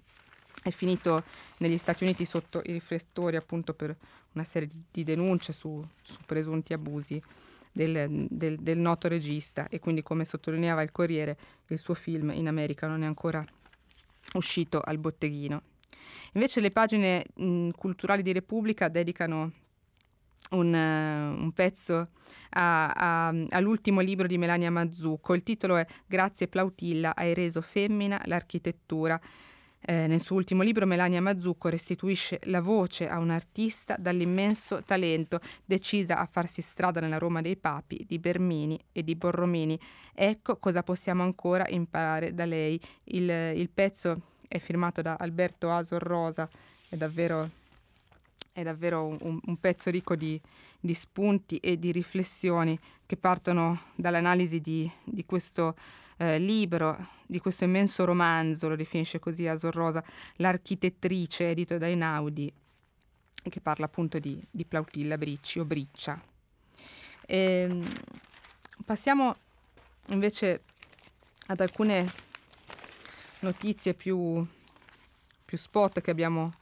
è finito negli Stati Uniti sotto i riflettori appunto per una serie di denunce su, su presunti abusi del, del, del, noto regista e quindi come sottolineava il Corriere il suo film in America non è ancora uscito al botteghino. Invece le pagine mh, culturali di Repubblica dedicano un, uh, un pezzo a, a, all'ultimo libro di Melania Mazzucco. Il titolo è Grazie Plautilla, hai reso femmina l'architettura. Eh, nel suo ultimo libro Melania Mazzucco restituisce la voce a un artista dall'immenso talento, decisa a farsi strada nella Roma dei Papi, di Bermini e di Borromini. Ecco cosa possiamo ancora imparare da lei. Il, il pezzo è firmato da Alberto Asor Rosa, è davvero è davvero un, un pezzo ricco di, di, spunti e di riflessioni che partono dall'analisi di, di questo eh, libro, di questo immenso romanzo, lo definisce così Asor Rosa, L'architettrice, edito da Einaudi, che parla appunto di, di Plautilla Bricci o Briccia. E, ehm, passiamo invece ad alcune notizie più, più spot che abbiamo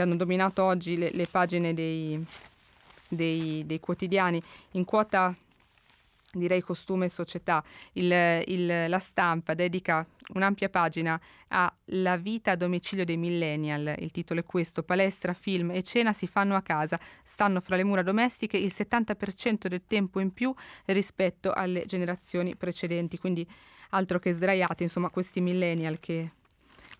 che hanno dominato oggi le, le pagine dei, dei, dei, quotidiani. In quota direi costume e società, il, il, la stampa dedica un'ampia pagina a La vita a domicilio dei millennial, il titolo è questo, palestra, film e cena si fanno a casa, stanno fra le mura domestiche il 70% del tempo in più rispetto alle generazioni precedenti, quindi altro che sdraiati, insomma questi millennial che,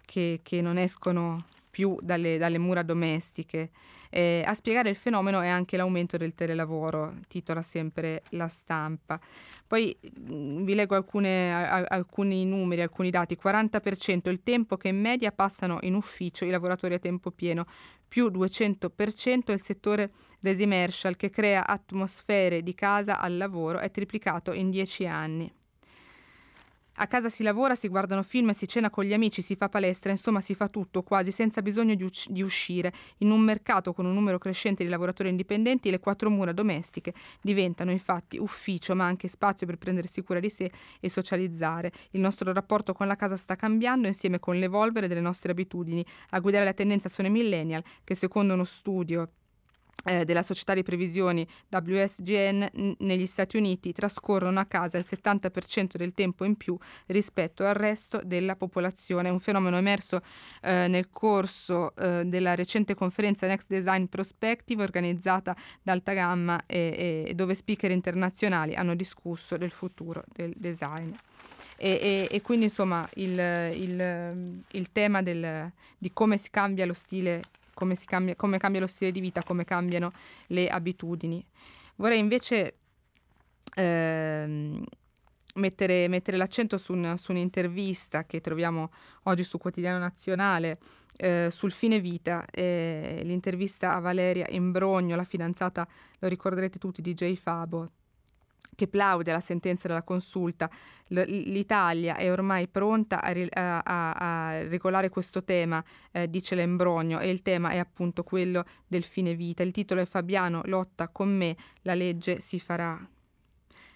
che, che non escono più dalle, dalle mura domestiche. Eh, a spiegare il fenomeno è anche l'aumento del telelavoro, titola sempre la stampa. Poi mm, vi leggo alcune, a, alcuni numeri, alcuni dati. 40% il tempo che in media passano in ufficio i lavoratori a tempo pieno, più 200% il settore resimercial che crea atmosfere di casa al lavoro, è triplicato in 10 anni. A casa si lavora, si guardano film, si cena con gli amici, si fa palestra, insomma si fa tutto quasi senza bisogno di, uc- di, uscire. In un mercato con un numero crescente di lavoratori indipendenti, le quattro mura domestiche diventano infatti ufficio, ma anche spazio per prendersi cura di sé e socializzare. Il nostro rapporto con la casa sta cambiando insieme con l'evolvere delle nostre abitudini. A guidare la tendenza sono i millennial, che secondo uno studio eh, della società di previsioni WSGN n- negli Stati Uniti trascorrono a casa il 70% del tempo in più rispetto al resto della popolazione. Un fenomeno emerso eh, nel corso eh, della recente conferenza Next Design Prospective organizzata da Alta Gamma e, e dove speaker internazionali hanno discusso del futuro del design. E, e, e, quindi insomma il, il, il tema del, di come si cambia lo stile come, cambia, come cambia lo stile di vita, come cambiano le abitudini. Vorrei invece ehm, mettere, mettere, l'accento su, un, su, un'intervista che troviamo oggi su Quotidiano Nazionale eh, sul fine vita, eh, l'intervista a Valeria Imbrogno, la fidanzata, lo ricorderete tutti, di Jay Fabo, che plaude alla sentenza della consulta. L'Italia è ormai pronta a, a, a, a regolare questo tema, eh, dice Lembrogno, e il tema è appunto quello del fine vita. Il titolo è Fabiano lotta con me, la legge si farà.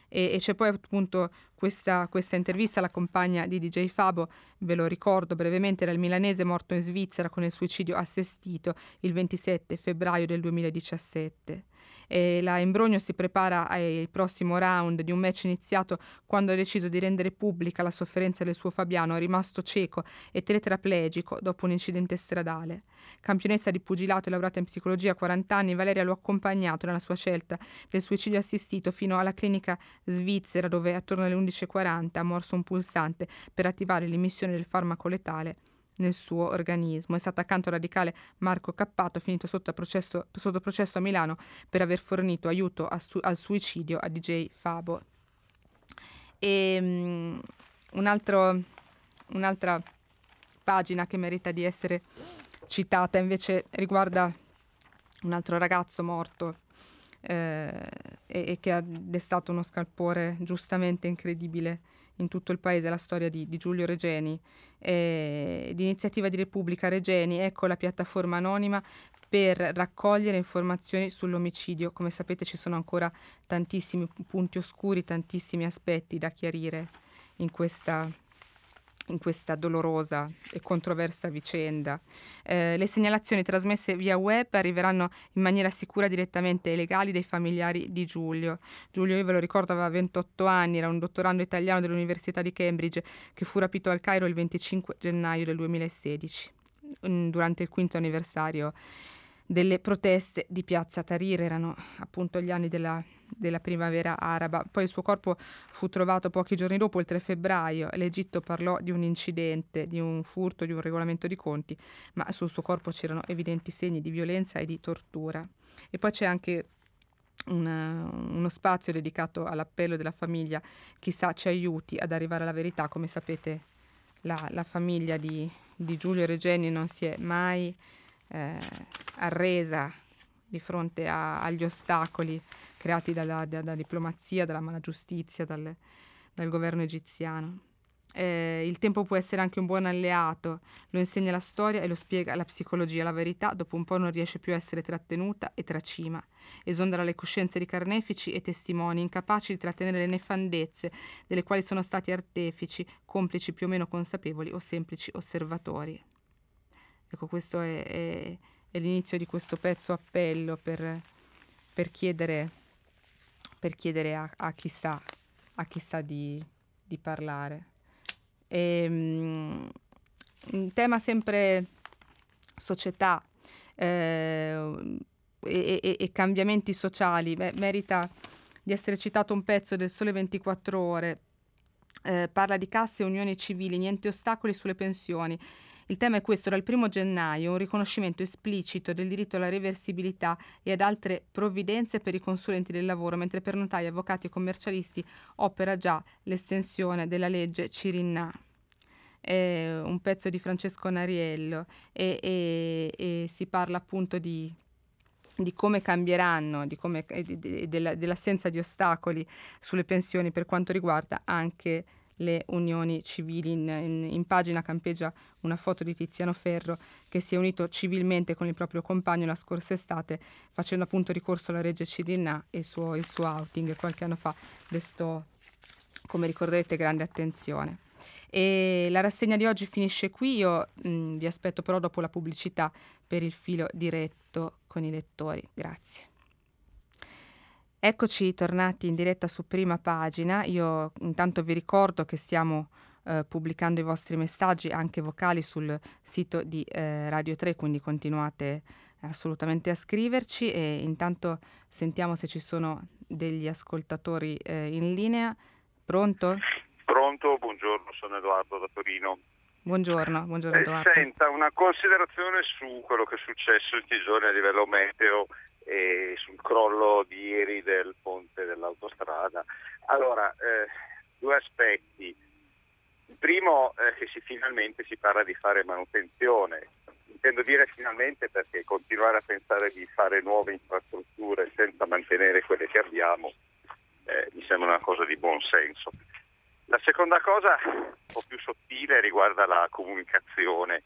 E, e c'è poi appunto questa, questa, intervista alla compagna di DJ Fabo, ve lo ricordo brevemente, era il milanese morto in Svizzera con il suicidio assistito il 27 febbraio del 2017 e la Imbrogno si prepara al prossimo round di un match iniziato quando ha deciso di rendere pubblica la sofferenza del suo Fabiano, rimasto cieco e tetraplegico dopo un incidente stradale. Campionessa di pugilato e laureata in psicologia a 40 anni, Valeria lo ha accompagnato nella sua scelta del suicidio assistito fino alla clinica svizzera dove attorno alle 11 14.40 ha morso un pulsante per attivare l'emissione del farmaco letale nel suo organismo. È stato accanto al radicale Marco Cappato, finito sotto processo, sotto processo a Milano per aver fornito aiuto su, al suicidio a DJ Fabo. E, um, un altro, un'altra pagina che merita di essere citata invece riguarda un altro ragazzo morto eh, e, e, che ha destato uno scalpore giustamente incredibile in tutto il paese, la storia di, di Giulio Regeni, eh, l'iniziativa di Repubblica Regeni, ecco la piattaforma anonima per raccogliere informazioni sull'omicidio. Come sapete ci sono ancora tantissimi punti oscuri, tantissimi aspetti da chiarire in questa in questa dolorosa e controversa vicenda. Eh, le segnalazioni trasmesse via web arriveranno in maniera sicura direttamente ai legali dei familiari di Giulio. Giulio, io ve lo ricordo, aveva 28 anni, era un dottorando italiano dell'Università di Cambridge che fu rapito al Cairo il 25 gennaio del 2016, durante il quinto anniversario delle proteste di Piazza Tahrir, erano appunto gli anni della, della, primavera araba. Poi il suo corpo fu trovato pochi giorni dopo, il 3 febbraio. L'Egitto parlò di un incidente, di un furto, di un regolamento di conti, ma sul suo corpo c'erano evidenti segni di violenza e di tortura. E poi c'è anche una, uno spazio dedicato all'appello della famiglia, chissà ci aiuti ad arrivare alla verità. Come sapete la, la famiglia di, di Giulio Regeni non si è mai eh, arresa di fronte a, agli ostacoli creati dalla, dalla, diplomazia, dalla mala giustizia, dal, dal governo egiziano. Eh, il tempo può essere anche un buon alleato, lo insegna la storia e lo spiega la psicologia. La verità dopo un po' non riesce più a essere trattenuta e tracima. Esondera le coscienze di carnefici e testimoni, incapaci di trattenere le nefandezze delle quali sono stati artefici, complici più o meno consapevoli o semplici osservatori. Ecco, questo è, è, è l'inizio di questo pezzo appello per, per chiedere, per chiedere a, a, chi sa, a chi sa di, di parlare. E, um, un tema sempre società eh, e, e, e, cambiamenti sociali, Beh, merita di essere citato un pezzo del Sole 24 Ore. Eh, parla di casse e unioni civili, niente ostacoli sulle pensioni. Il tema è questo, dal 1 gennaio, un riconoscimento esplicito del diritto alla reversibilità e ad altre provvidenze per i consulenti del lavoro, mentre per notai, avvocati e commercialisti opera già l'estensione della legge Cirinna. È un pezzo di Francesco Nariello e, e, e si parla appunto di di come cambieranno, di come, de, de, dell'assenza di ostacoli sulle pensioni per quanto riguarda anche le unioni civili. In, in, in, pagina campeggia una foto di Tiziano Ferro che si è unito civilmente con il proprio compagno la scorsa estate facendo appunto ricorso alla Regge Cirinà e il suo, il suo outing qualche anno fa destò, come ricorderete, grande attenzione. E la rassegna di oggi finisce qui, io mh, vi aspetto però dopo la pubblicità per il filo diretto con i lettori. Grazie. Eccoci tornati in diretta su prima pagina. Io intanto vi ricordo che stiamo eh, pubblicando i vostri messaggi anche vocali sul sito di eh, Radio 3, quindi continuate assolutamente a scriverci e intanto sentiamo se ci sono degli ascoltatori eh, in linea. Pronto? Pronto, buongiorno, sono Edoardo da Torino. Buongiorno, buongiorno eh. Senta, una considerazione su quello che è successo in giorni a livello meteo e sul crollo di ieri del ponte dell'autostrada. Allora, eh, due aspetti. Il primo è che si, finalmente si parla di fare manutenzione. Intendo dire finalmente perché continuare a pensare di fare nuove infrastrutture senza mantenere quelle che abbiamo eh, mi sembra una cosa di buon senso. La seconda cosa, un po' più sottile, riguarda la comunicazione.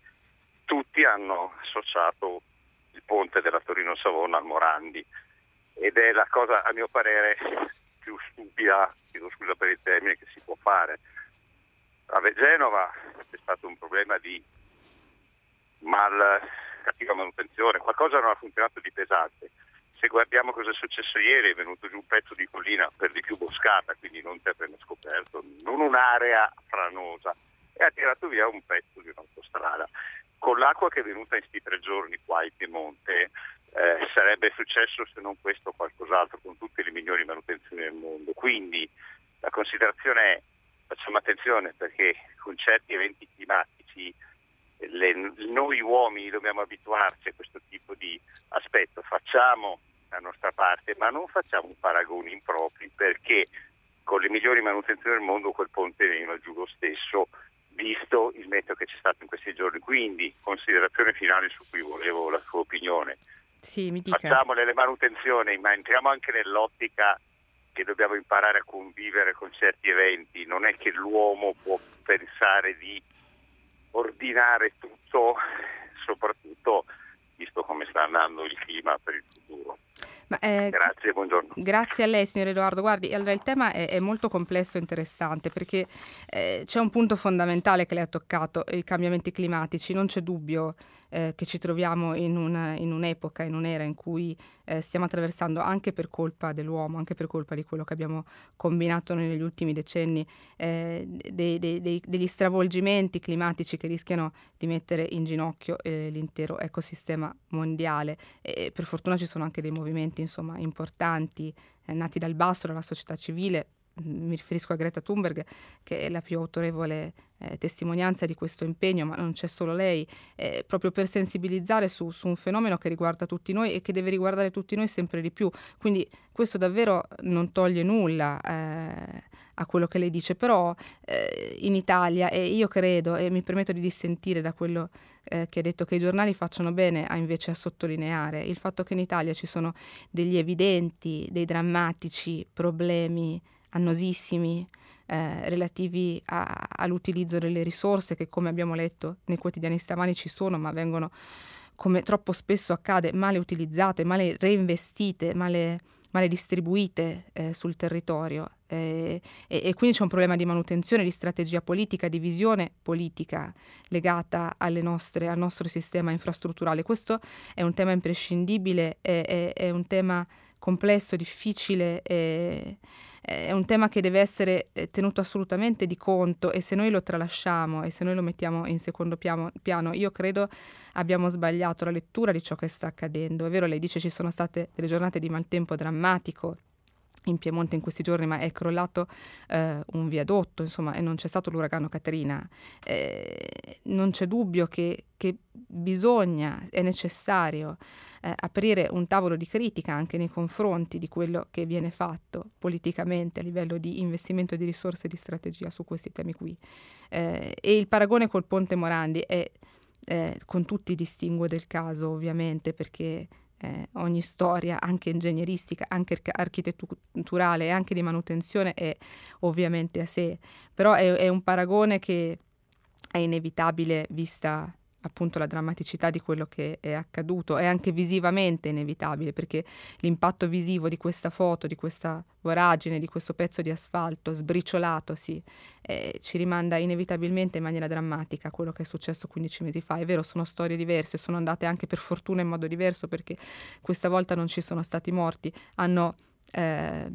Tutti hanno associato il ponte della Torino-Savona al Morandi ed è la cosa a mio parere più stupida, chiedo scusa per il termine, che si può fare. A Genova c'è stato un problema di mal, cattiva manutenzione, qualcosa non ha funzionato di pesante. Se guardiamo cosa è successo ieri, è venuto giù un pezzo di collina per di più boscata, quindi non terreno scoperto, non un'area franosa, e ha tirato via un pezzo di un'autostrada con l'acqua che è venuta in questi tre giorni qua in Piemonte eh, sarebbe successo se non questo qualcos'altro con tutte le migliori manutenzioni del mondo. Quindi la considerazione è facciamo attenzione perché con certi eventi climatici le, noi uomini dobbiamo abituarci a questo tipo di aspetto, facciamo la nostra parte, ma non facciamo paragoni impropri perché con le migliori manutenzioni del mondo quel ponte veniva giù lo stesso, visto il meteo che c'è stato in questi giorni. Quindi, considerazione finale su cui volevo la sua opinione. Sì, Facciamo le manutenzioni, ma entriamo anche nell'ottica che dobbiamo imparare a convivere con certi eventi. Non è che l'uomo può pensare di ordinare tutto, soprattutto visto come sta andando il clima per il futuro. Ma, eh, grazie, buongiorno. Grazie a lei, signor Edoardo. Guardi, allora il tema è, è molto complesso e interessante perché eh, c'è un punto fondamentale che lei ha toccato, i cambiamenti climatici. Non c'è dubbio eh, che ci troviamo in, una, in, un'epoca, in un'era in cui eh, stiamo attraversando anche per colpa dell'uomo, anche per colpa di quello che abbiamo combinato negli ultimi decenni, eh, dei, dei, dei, degli stravolgimenti climatici che rischiano di mettere in ginocchio eh, l'intero ecosistema mondiale. E per fortuna ci sono anche dei movimenti insomma, importanti eh, nati dal basso, dalla società civile, mi riferisco a Greta Thunberg, che è la più autorevole eh, testimonianza di questo impegno, ma non c'è solo lei, eh, proprio per sensibilizzare su, su, un fenomeno che riguarda tutti noi e che deve riguardare tutti noi sempre di più. Quindi questo davvero non toglie nulla eh, a quello che lei dice, però eh, in Italia, e io credo, e mi permetto di dissentire da quello eh, che ha detto che i giornali facciano bene a invece a sottolineare il fatto che in Italia ci sono degli evidenti, dei drammatici problemi annosissimi eh, relativi a, all'utilizzo delle risorse che come abbiamo letto nei quotidiani stamani ci sono ma vengono come troppo spesso accade male utilizzate, male reinvestite, male, male distribuite eh, sul territorio eh, e, e, quindi c'è un problema di manutenzione, di strategia politica, di visione politica legata nostre, al nostro sistema infrastrutturale. Questo è un tema imprescindibile, è, è, è un tema complesso, difficile, è, è, un tema che deve essere eh, tenuto assolutamente di conto e se noi lo tralasciamo e se noi lo mettiamo in secondo piano, piano io credo abbiamo sbagliato la lettura di ciò che sta accadendo. È vero, lei dice ci sono state delle giornate di maltempo drammatico, in Piemonte in questi giorni, ma è crollato eh, un viadotto, insomma, e non c'è stato l'uragano Caterina. Eh, non c'è dubbio che, che, bisogna, è necessario eh, aprire un tavolo di critica anche nei confronti di quello che viene fatto politicamente a livello di investimento di risorse e di strategia su questi temi qui. Eh, e il paragone col Ponte Morandi è, eh, con tutti i distinguo del caso, ovviamente, perché eh, ogni storia, anche ingegneristica, anche architetturale e anche di manutenzione è ovviamente a sé, però è, è un paragone che è inevitabile vista appunto la drammaticità di quello che è accaduto, è anche visivamente inevitabile perché l'impatto visivo di questa foto, di questa voragine, di questo pezzo di asfalto sbriciolatosi eh, ci rimanda inevitabilmente in maniera drammatica a quello che è successo 15 mesi fa. È vero, sono storie diverse, sono andate anche per fortuna in modo diverso perché questa volta non ci sono stati morti, hanno... Eh,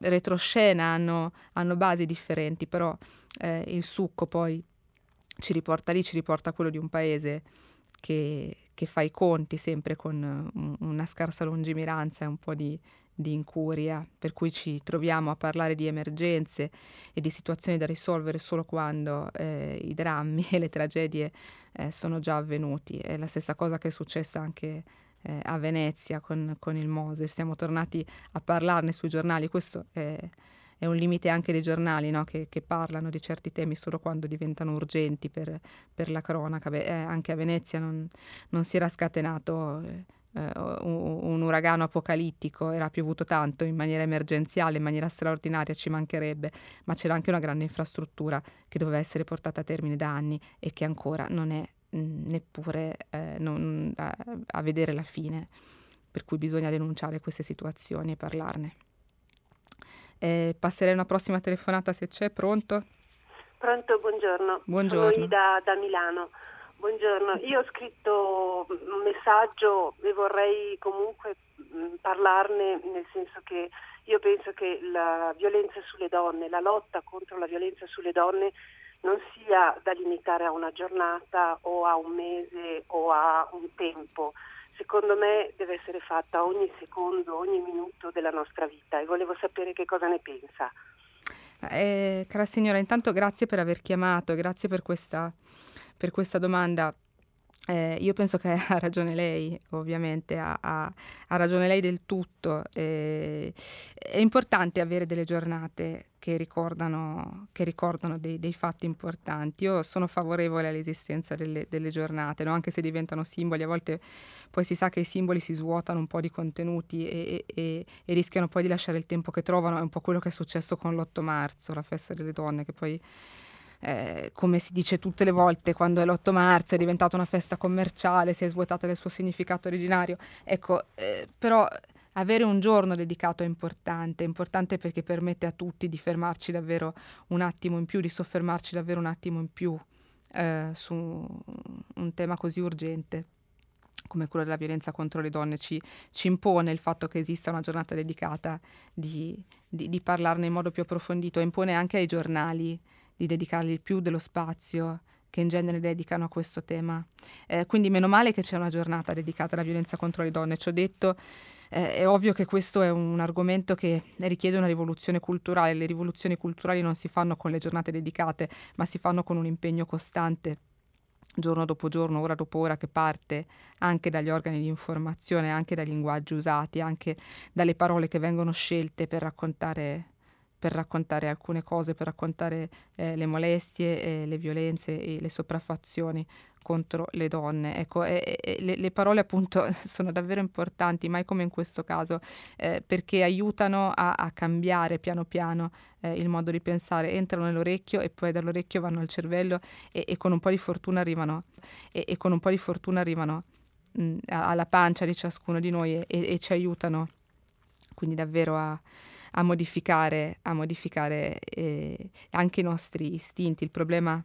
retroscena hanno, hanno basi differenti, però eh, il succo poi ci riporta lì, ci riporta quello di un paese che, che fa i conti sempre con una scarsa lungimiranza e un po' di, di incuria, per cui ci troviamo a parlare di emergenze e di situazioni da risolvere solo quando eh, i drammi e le tragedie eh, sono già avvenuti. È la stessa cosa che è successa anche eh, a Venezia con, con il Mose. Siamo tornati a parlarne sui giornali, questo è è un limite anche dei giornali no? che, che, parlano di certi temi solo quando diventano urgenti per, per la cronaca. Beh, eh, anche a Venezia non, non si era scatenato eh, un, un, uragano apocalittico, era piovuto tanto in maniera emergenziale, in maniera straordinaria, ci mancherebbe, ma c'era anche una grande infrastruttura che doveva essere portata a termine da anni e che ancora non è mm, neppure eh, non, a, a vedere la fine. Per cui bisogna denunciare queste situazioni e parlarne. Eh, passerei una prossima telefonata se c'è, pronto? Pronto, buongiorno. Buongiorno. Sono da, da Milano. Buongiorno, io ho scritto un messaggio e vorrei comunque parlarne nel senso che io penso che la violenza sulle donne, la lotta contro la violenza sulle donne non sia da limitare a una giornata o a un mese o a un tempo secondo me deve essere fatta ogni secondo, ogni minuto della nostra vita e volevo sapere che cosa ne pensa. Eh, cara signora, intanto grazie per aver chiamato, grazie per questa, per questa domanda. Eh, io penso che ha ragione lei, ovviamente, ha, ha, ha ragione lei del tutto. Eh, è importante avere delle giornate che ricordano, che ricordano dei, dei, fatti importanti. Io sono favorevole all'esistenza delle, delle giornate, no? anche se diventano simboli. A volte poi si sa che i simboli si svuotano un po' di contenuti e, e, e rischiano poi di lasciare il tempo che trovano. È un po' quello che è successo con l'8 marzo, la festa delle donne, che poi eh, come si dice tutte le volte quando è l'8 marzo è diventata una festa commerciale, si è svuotata del suo significato originario. Ecco, eh, però avere un giorno dedicato è importante, è importante perché permette a tutti di fermarci davvero un attimo in più, di soffermarci davvero un attimo in più eh, su un tema così urgente come quello della violenza contro le donne ci, ci, impone il fatto che esista una giornata dedicata di, di, di parlarne in modo più approfondito impone anche ai giornali di dedicargli più dello spazio che in genere dedicano a questo tema. Eh, quindi meno male che c'è una giornata dedicata alla violenza contro le donne. Ci ho detto, eh, è ovvio che questo è un argomento che richiede una rivoluzione culturale. Le rivoluzioni culturali non si fanno con le giornate dedicate, ma si fanno con un impegno costante giorno dopo giorno, ora dopo ora, che parte anche dagli organi di informazione, anche dai linguaggi usati, anche dalle parole che vengono scelte per raccontare per raccontare alcune cose, per raccontare eh, le molestie, eh, le violenze e le sopraffazioni contro le donne. Ecco, e, e, le, le, parole appunto sono davvero importanti, mai come in questo caso, eh, perché aiutano a, a, cambiare piano piano eh, il modo di pensare, entrano nell'orecchio e poi dall'orecchio vanno al cervello e, e con un po' di fortuna arrivano, e, con un po' di fortuna arrivano mh, alla pancia di ciascuno di noi e ci aiutano quindi davvero a a modificare, a modificare eh, anche i nostri istinti. Il problema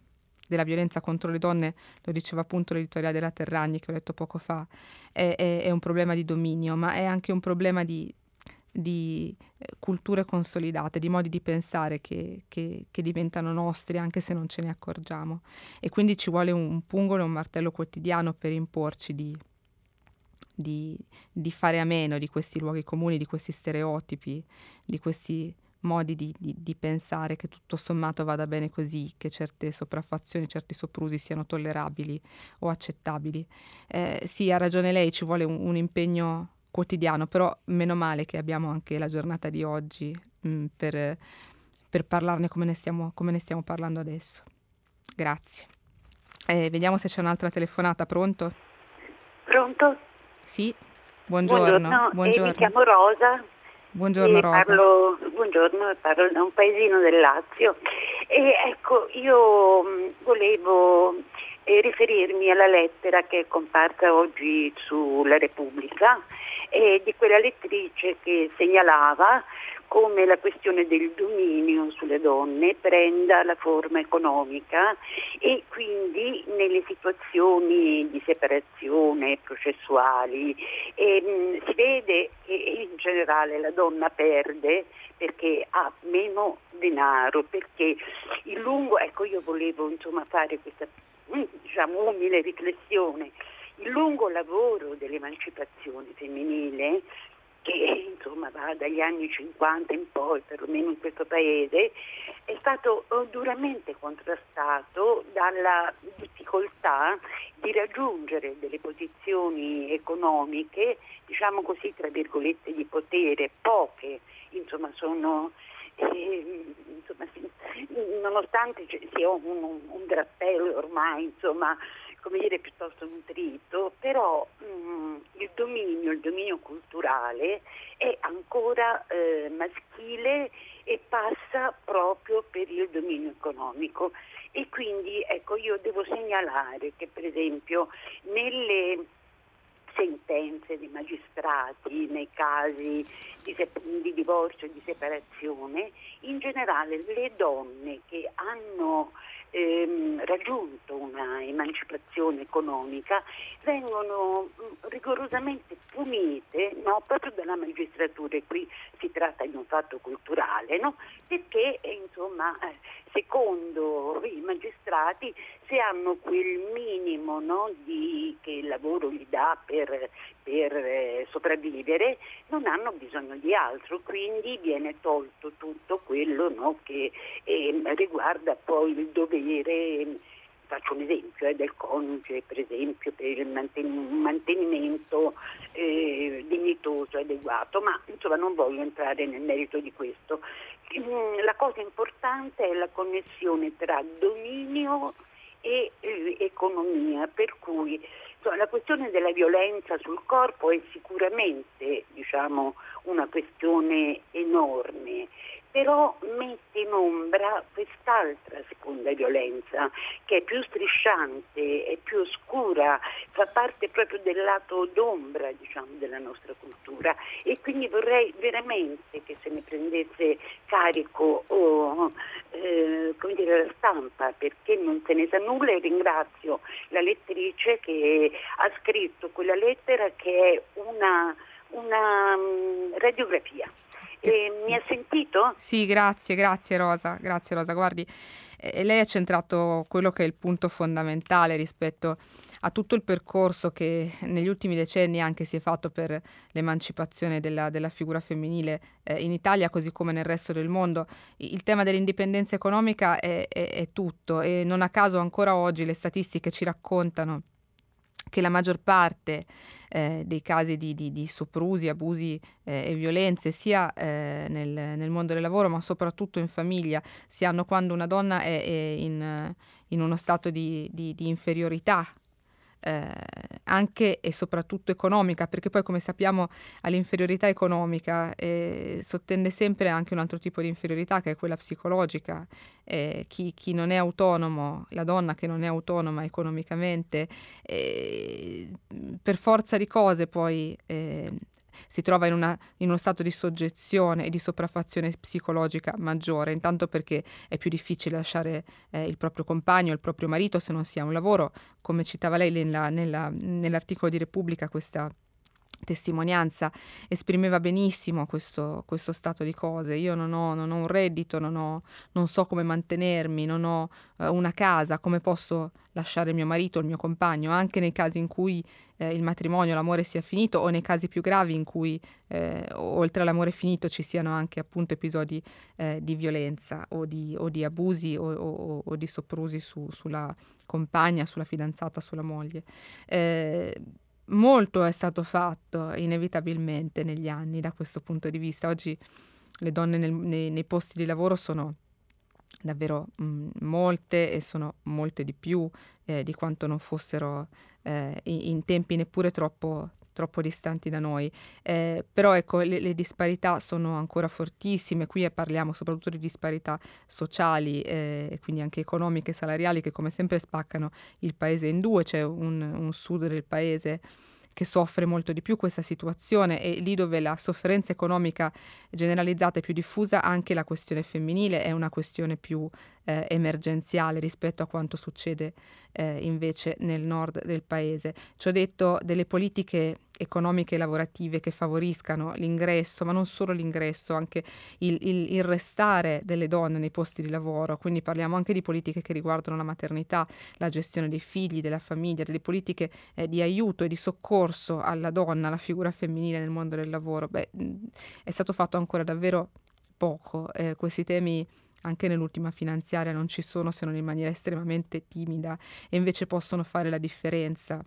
della violenza contro le donne, lo diceva appunto l'editoriale della Terragni che ho letto poco fa, è, è, è un problema di dominio, ma è anche un problema di, di eh, culture consolidate, di modi di pensare che, che, che, diventano nostri anche se non ce ne accorgiamo. E quindi ci vuole un, un pungolo e un martello quotidiano per imporci di, di, di, fare a meno di questi luoghi comuni, di questi stereotipi, di questi modi di, di, di, pensare che tutto sommato vada bene così, che certe sopraffazioni, certi soprusi siano tollerabili o accettabili. Eh, sì, ha ragione lei, ci vuole un, un, impegno quotidiano, però meno male che abbiamo anche la giornata di oggi mh, mm, per, per, parlarne come ne, stiamo, come ne stiamo parlando adesso. Grazie. Eh, vediamo se c'è un'altra telefonata, pronto? Pronto? Sì, buongiorno. Buongiorno, buongiorno. mi chiamo Rosa. Buongiorno Rosa. Parlo, buongiorno, parlo da un paesino del Lazio. E ecco, io mm, volevo eh, riferirmi alla lettera che è comparsa oggi sulla Repubblica e di quella lettrice che segnalava come la questione del dominio sulle donne prenda la forma economica e quindi nelle situazioni di separazione processuali. Eh, si vede che in generale la donna perde perché ha meno denaro, perché il lungo, ecco io volevo insomma fare questa diciamo umile riflessione, il lungo lavoro dell'emancipazione femminile che insomma va dagli anni 50 in poi, perlomeno in questo paese, è stato eh, duramente contrastato dalla difficoltà di raggiungere delle posizioni economiche, diciamo così, tra virgolette, di potere, poche, insomma, sono eh, insomma, nonostante sia un, un, drappello ormai, insomma, come dire, piuttosto nutrito, però mh, mm, il dominio, il dominio culturale è ancora eh, maschile e passa proprio per il dominio economico. E quindi ecco, io devo segnalare che per esempio nelle sentenze di magistrati nei casi di, se- di divorzio e di separazione, in generale le donne che hanno ehm, raggiunto una emancipazione economica vengono mm, rigorosamente punite no, proprio dalla magistratura e qui si tratta di un fatto culturale no? perché eh, insomma eh, secondo magistrati se hanno quel minimo no, di, che il lavoro gli dà per, per eh, sopravvivere non hanno bisogno di altro. Quindi viene tolto tutto quello no, che eh, riguarda poi il dovere faccio un esempio eh, del coniuge per esempio per il mantenimento eh, dignitoso e adeguato ma insomma non voglio entrare nel merito di questo la cosa importante è la connessione tra dominio e eh, economia per cui insomma, la questione della violenza sul corpo è sicuramente diciamo, una questione enorme però mette in ombra quest'altra seconda violenza che è più strisciante, è più oscura, fa parte proprio del lato d'ombra diciamo, della nostra cultura. E quindi vorrei veramente che se ne prendesse carico oh, eh, dire, la stampa perché non se ne sa nulla. E ringrazio la lettrice che ha scritto quella lettera che è una, una um, radiografia eh, mi ha sentito? Sì, grazie, grazie Rosa, grazie Rosa. Guardi, eh, lei ha centrato quello che è il punto fondamentale rispetto a tutto il percorso che negli ultimi decenni anche si è fatto per l'emancipazione della, della figura femminile eh, in Italia così come nel resto del mondo. Il tema dell'indipendenza economica è, è, è tutto e non a caso ancora oggi le statistiche ci raccontano che la maggior parte eh, dei casi di, di, di soprusi, abusi eh, e violenze, sia eh, nel, nel, mondo del lavoro, ma soprattutto in famiglia, si hanno quando una donna è, è in, in, uno stato di, di inferiorità eh, anche e soprattutto economica, perché poi come sappiamo all'inferiorità economica eh, sottende sempre anche un altro tipo di inferiorità che è quella psicologica. Eh, chi, chi, non è autonomo, la donna che non è autonoma economicamente, eh, per forza di cose poi eh, si trova in, una, in, uno stato di soggezione e di sopraffazione psicologica maggiore, intanto perché è più difficile lasciare eh, il proprio compagno, il proprio marito se non si ha un lavoro, come citava lei nella, nella, nell'articolo di Repubblica questa testimonianza esprimeva benissimo questo, questo, stato di cose. Io non ho, non ho un reddito, non, ho, non, so come mantenermi, non ho uh, una casa, come posso lasciare mio marito, il mio compagno, anche nei casi in cui eh, il matrimonio, l'amore sia finito o nei casi più gravi in cui eh, oltre all'amore finito ci siano anche appunto episodi eh, di violenza o di, o di abusi o, o, o, di soprusi su, sulla compagna, sulla fidanzata, sulla moglie. Molto è stato fatto inevitabilmente negli anni da questo punto di vista. Oggi le donne nel, nei, nei, posti di lavoro sono davvero mh, molte e sono molte di più eh, di quanto non fossero eh, in, tempi neppure troppo, troppo distanti da noi. Eh, però ecco, le, le, disparità sono ancora fortissime, qui parliamo soprattutto di disparità sociali eh, quindi anche economiche e salariali che come sempre spaccano il paese in due, c'è un, un sud del paese che soffre molto di più questa situazione e lì dove la sofferenza economica generalizzata è più diffusa anche la questione femminile è una questione più eh, emergenziale rispetto a quanto succede eh, invece nel nord del paese. Ci ho detto delle politiche economiche e lavorative che favoriscano l'ingresso, ma non solo l'ingresso, anche il, il, il, restare delle donne nei posti di lavoro. Quindi parliamo anche di politiche che riguardano la maternità, la gestione dei figli, della famiglia, delle politiche eh, di aiuto e di soccorso alla donna, alla figura femminile nel mondo del lavoro. Beh, è stato fatto ancora davvero poco. Eh, questi temi anche nell'ultima finanziaria non ci sono se non in maniera estremamente timida e invece possono fare la differenza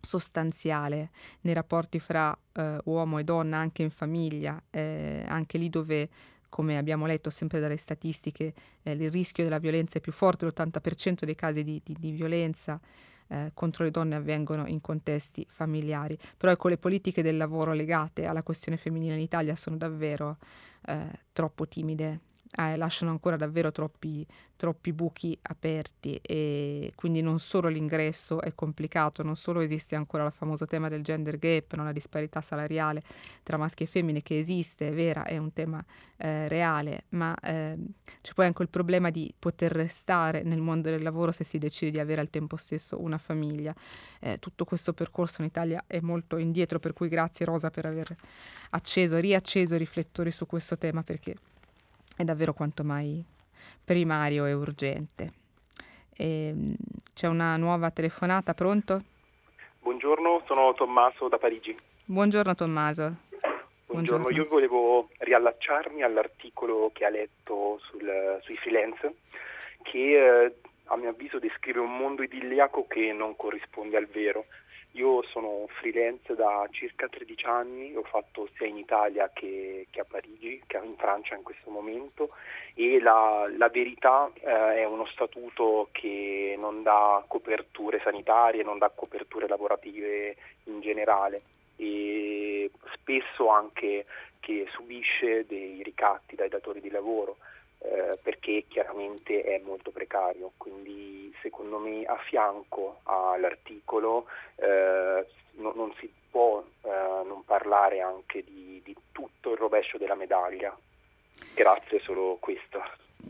sostanziale nei rapporti fra eh, uomo e donna anche in famiglia, eh, anche lì dove come abbiamo letto sempre dalle statistiche, eh, il rischio della violenza è più forte, l'80% dei casi di, di, di violenza eh, contro le donne avvengono in contesti familiari. Però ecco, le politiche del lavoro legate alla questione femminile in Italia sono davvero eh, troppo timide eh, lasciano ancora davvero troppi, troppi buchi aperti e quindi non solo l'ingresso è complicato, non solo esiste ancora il famoso tema del gender gap, no? la disparità salariale tra maschi e femmine che esiste, è vera, è un tema eh, reale, ma eh, c'è poi anche il problema di poter restare nel mondo del lavoro se si decide di avere al tempo stesso una famiglia. Eh, tutto questo percorso in Italia è molto indietro, per cui grazie Rosa per aver acceso, riacceso i riflettori su questo tema perché è davvero quanto mai primario e urgente. E, ehm, c'è una nuova telefonata, pronto? Buongiorno, sono Tommaso da Parigi. Buongiorno Tommaso. Buongiorno, Buongiorno. io volevo riallacciarmi all'articolo che ha letto sul, sui freelance che eh, a mio avviso descrive un mondo idilliaco che non corrisponde al vero. Io sono freelance da circa 13 anni, ho fatto sia in Italia che, che a Parigi, che in Francia in questo momento e la, la verità eh, è uno statuto che non dà coperture sanitarie, non dà coperture lavorative in generale e spesso anche che subisce dei ricatti dai datori di lavoro eh, perché chiaramente è molto precario, quindi secondo me a fianco all'articolo eh, no, non si può eh, non parlare anche di, di, tutto il rovescio della medaglia. Grazie, solo questo.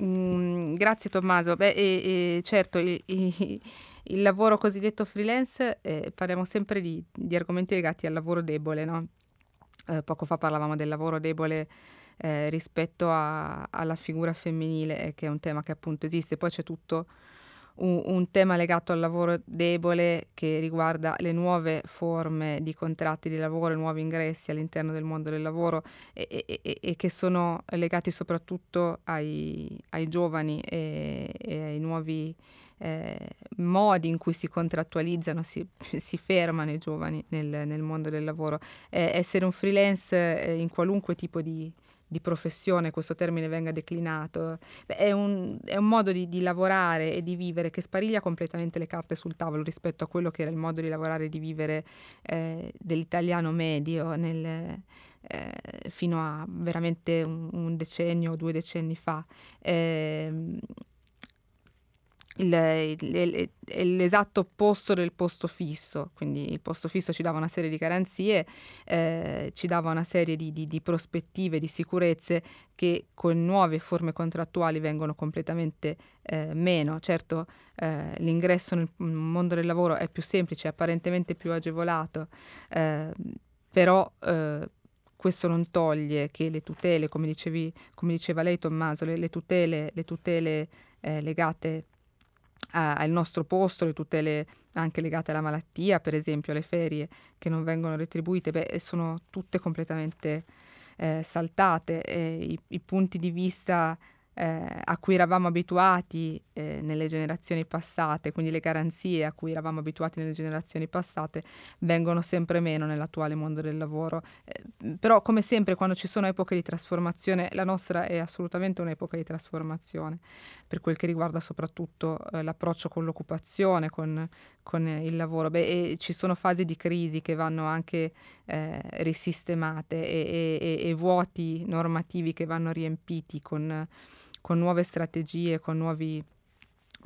Mm, grazie Tommaso. Beh, e, e certo, il, il, il, lavoro cosiddetto freelance, eh, parliamo sempre di, di, argomenti legati al lavoro debole, no? Eh, poco fa parlavamo del lavoro debole eh, rispetto a, alla figura femminile, eh, che è un tema che appunto esiste. Poi c'è tutto un, un, tema legato al lavoro debole che riguarda le nuove forme di contratti di lavoro, nuovi ingressi all'interno del mondo del lavoro e, e, e che sono legati soprattutto ai, ai giovani e, e, ai nuovi eh, modi in cui si contrattualizzano, si, si fermano i giovani nel, nel mondo del lavoro. Eh, essere un freelance eh, in qualunque tipo di, di professione questo termine venga declinato, Beh, è, un, è, un, modo di, di, lavorare e di vivere che spariglia completamente le carte sul tavolo rispetto a quello che era il modo di lavorare e di vivere eh, dell'italiano medio nel, eh, fino a veramente un, un, decennio o due decenni fa. Eh, il, il, il, l'esatto opposto del posto fisso, quindi il posto fisso ci dava una serie di garanzie, eh, ci dava una serie di, di, di, prospettive, di sicurezze che con nuove forme contrattuali vengono completamente eh, meno. Certo eh, l'ingresso nel mondo del lavoro è più semplice, apparentemente più agevolato, eh, però eh, questo non toglie che le tutele, come, dicevi, come diceva lei Tommaso, le, le tutele, le tutele eh, legate al nostro posto, le tutele anche legate alla malattia, per esempio le ferie che non vengono retribuite, beh, sono tutte completamente eh, saltate. Eh, i, i, punti di vista eh, a cui eravamo abituati eh, nelle generazioni passate, quindi le garanzie a cui eravamo abituati nelle generazioni passate, vengono sempre meno nell'attuale mondo del lavoro. Eh, però, come sempre, quando ci sono epoche di trasformazione, la nostra è assolutamente un'epoca di trasformazione, per quel che riguarda soprattutto eh, l'approccio con l'occupazione, con, con il lavoro. Beh, ci sono fasi di crisi che vanno anche eh, risistemate e, e, e, vuoti normativi che vanno riempiti con con nuove strategie, con nuovi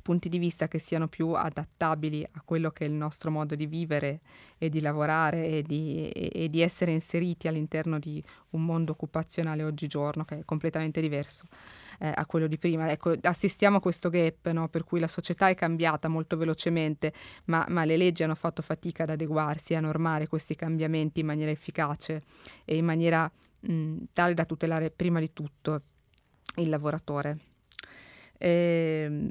punti di vista che siano più adattabili a quello che è il nostro modo di vivere e di lavorare e di, e, e di essere inseriti all'interno di un mondo occupazionale oggigiorno che è completamente diverso eh, a quello di prima. Ecco, assistiamo a questo gap no? per cui la società è cambiata molto velocemente, ma, ma le leggi hanno fatto fatica ad adeguarsi, a normare questi cambiamenti in maniera efficace e in maniera mh, tale da tutelare prima di tutto il lavoratore. E, ehm,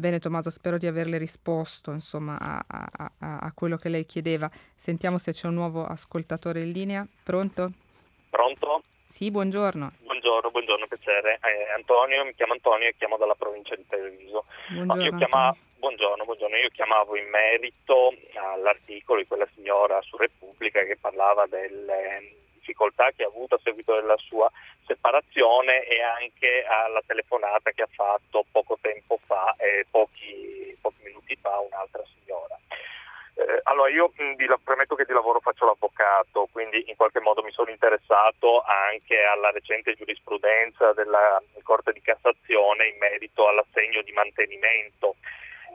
bene Tommaso, spero di averle risposto insomma, a, a, a, quello che lei chiedeva. Sentiamo se c'è un nuovo ascoltatore in linea. Pronto? Pronto? Sì, buongiorno. Buongiorno, buongiorno, piacere. Eh, Antonio, mi chiamo Antonio e chiamo dalla provincia di Treviso. Buongiorno. Chiama... buongiorno, buongiorno. Io chiamavo in merito all'articolo di quella signora su Repubblica che parlava delle difficoltà che ha avuto a seguito della sua separazione e anche alla telefonata che ha fatto poco tempo fa, eh, pochi, pochi minuti fa, un'altra signora. Eh, allora io vi premetto che di lavoro faccio l'avvocato, quindi in qualche modo mi sono interessato anche alla recente giurisprudenza della Corte di Cassazione in merito all'assegno di mantenimento.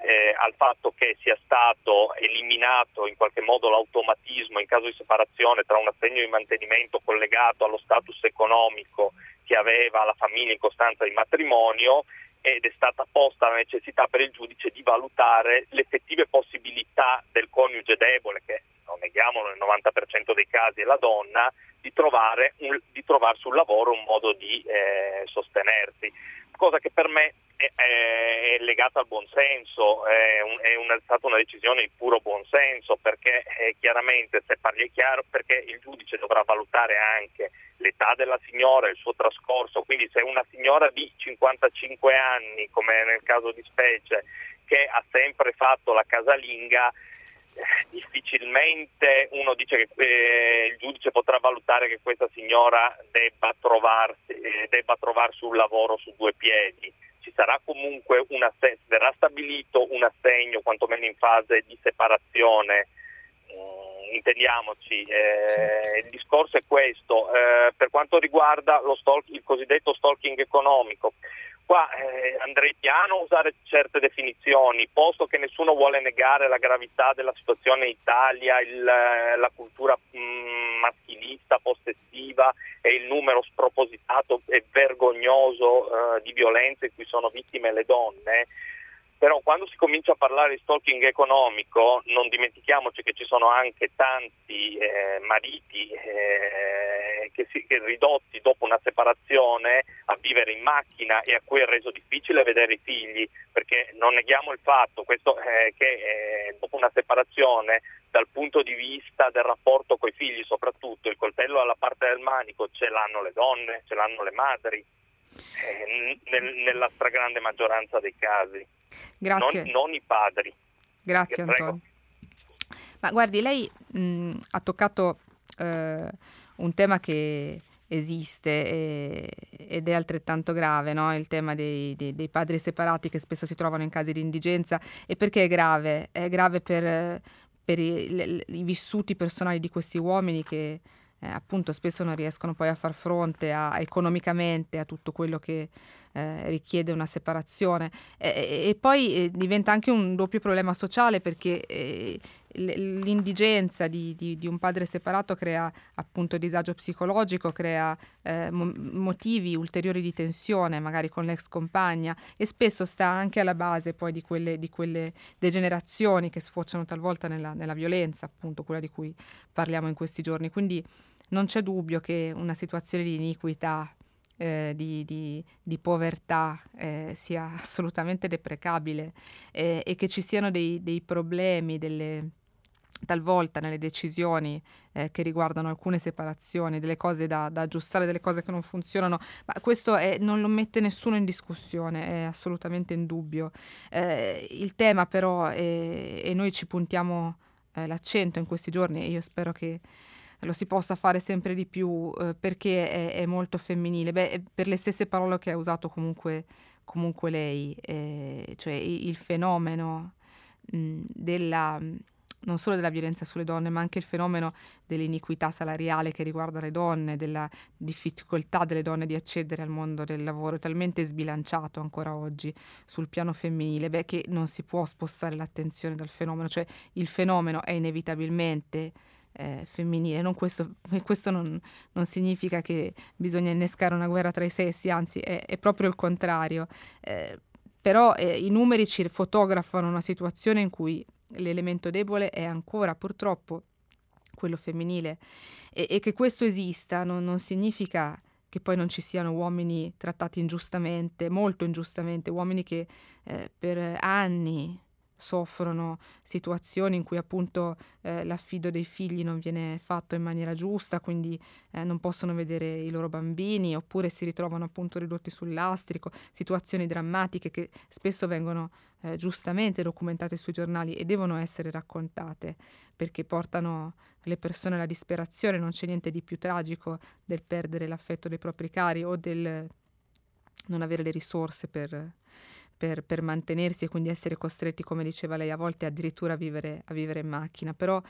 Eh, al fatto che sia stato eliminato in qualche modo l'automatismo in caso di separazione tra un assegno di mantenimento collegato allo status economico che aveva la famiglia in costanza di matrimonio ed è stata posta la necessità per il giudice di valutare le effettive possibilità del coniuge debole, che non neghiamolo nel 90% dei casi è la donna, di trovare, un, di trovare sul lavoro un modo di eh, sostenersi, cosa che per me è, legata al buonsenso, è, un, è, una, è, stata una decisione di puro buonsenso perché eh, chiaramente se parli è chiaro perché il giudice dovrà valutare anche l'età della signora, il suo trascorso, quindi se una signora di 55 anni, come nel caso di specie, che ha sempre fatto la casalinga, eh, difficilmente uno dice che eh, il giudice potrà valutare che questa signora debba, trovarsi, eh, debba trovarsi un lavoro su due piedi. Ci sarà comunque un assegno, verrà stabilito un assegno, quantomeno in fase di separazione, intendiamoci, eh, il discorso è questo. Eh, per quanto riguarda stalk, il cosiddetto stalking economico, qua eh, andrei piano a usare certe definizioni, posto che nessuno vuole negare la gravità della situazione in Italia, il, la cultura mh, mm, maschilista, possessiva e il numero spropositato e vergognoso eh, di violenze in cui sono vittime le donne però quando si comincia a parlare di stalking economico non dimentichiamoci che ci sono anche tanti eh, mariti eh, che, si, che ridotti dopo una separazione a vivere in macchina e a cui è reso difficile vedere i figli, perché non neghiamo il fatto questo, eh, che eh, dopo una separazione dal punto di vista del rapporto con i figli soprattutto il coltello alla parte del manico ce l'hanno le donne, ce l'hanno le madri, eh, nel, nella stragrande maggioranza dei casi. Grazie. Non, non i padri. Grazie Antonio. Ma guardi, lei mh, ha toccato eh, un tema che esiste e, ed è altrettanto grave, no? il tema dei, dei, dei, padri separati che spesso si trovano in casi di indigenza. E perché è grave? È grave per, per i, le, i vissuti personali di questi uomini che eh, appunto spesso non riescono poi a far fronte a, economicamente a tutto quello che eh, richiede una separazione e, e poi eh, diventa anche un doppio problema sociale perché eh, l'indigenza di, di, di, un padre separato crea appunto disagio psicologico, crea eh, mo- motivi ulteriori di tensione magari con l'ex compagna e spesso sta anche alla base poi di quelle, di quelle degenerazioni che sfociano talvolta nella, nella violenza, appunto quella di cui parliamo in questi giorni. Quindi non c'è dubbio che una situazione di iniquità, eh, di, di, di, povertà eh, sia assolutamente deprecabile eh, e che ci siano dei, dei problemi, delle, talvolta nelle decisioni eh, che riguardano alcune separazioni, delle cose da, da, aggiustare, delle cose che non funzionano, ma questo è, non lo mette nessuno in discussione, è assolutamente in dubbio. Eh, il tema però, è, e noi ci puntiamo eh, l'accento in questi giorni, e io spero che lo si possa fare sempre di più eh, perché è, è, molto femminile. Beh, per le stesse parole che ha usato comunque, comunque lei, eh, cioè il fenomeno mh, della non solo della violenza sulle donne, ma anche il fenomeno dell'iniquità salariale che riguarda le donne, della difficoltà delle donne di accedere al mondo del lavoro, è talmente sbilanciato ancora oggi sul piano femminile, beh, che non si può spostare l'attenzione dal fenomeno, cioè il fenomeno è inevitabilmente eh, femminile. Non questo, questo non, non, significa che bisogna innescare una guerra tra i sessi, anzi è, è proprio il contrario. Eh, però eh, i numeri ci fotografano una situazione in cui l'elemento debole è ancora purtroppo quello femminile e, e che questo esista non, non significa che poi non ci siano uomini trattati ingiustamente, molto ingiustamente, uomini che eh, per anni soffrono situazioni in cui appunto eh, l'affido dei figli non viene fatto in maniera giusta, quindi eh, non possono vedere i loro bambini oppure si ritrovano appunto ridotti sul lastrico, situazioni drammatiche che spesso vengono eh, giustamente documentate sui giornali e devono essere raccontate perché portano le persone alla disperazione, non c'è niente di più tragico del perdere l'affetto dei propri cari o del non avere le risorse per per, per, mantenersi e quindi essere costretti, come diceva lei, a volte addirittura a vivere, a vivere in macchina. Però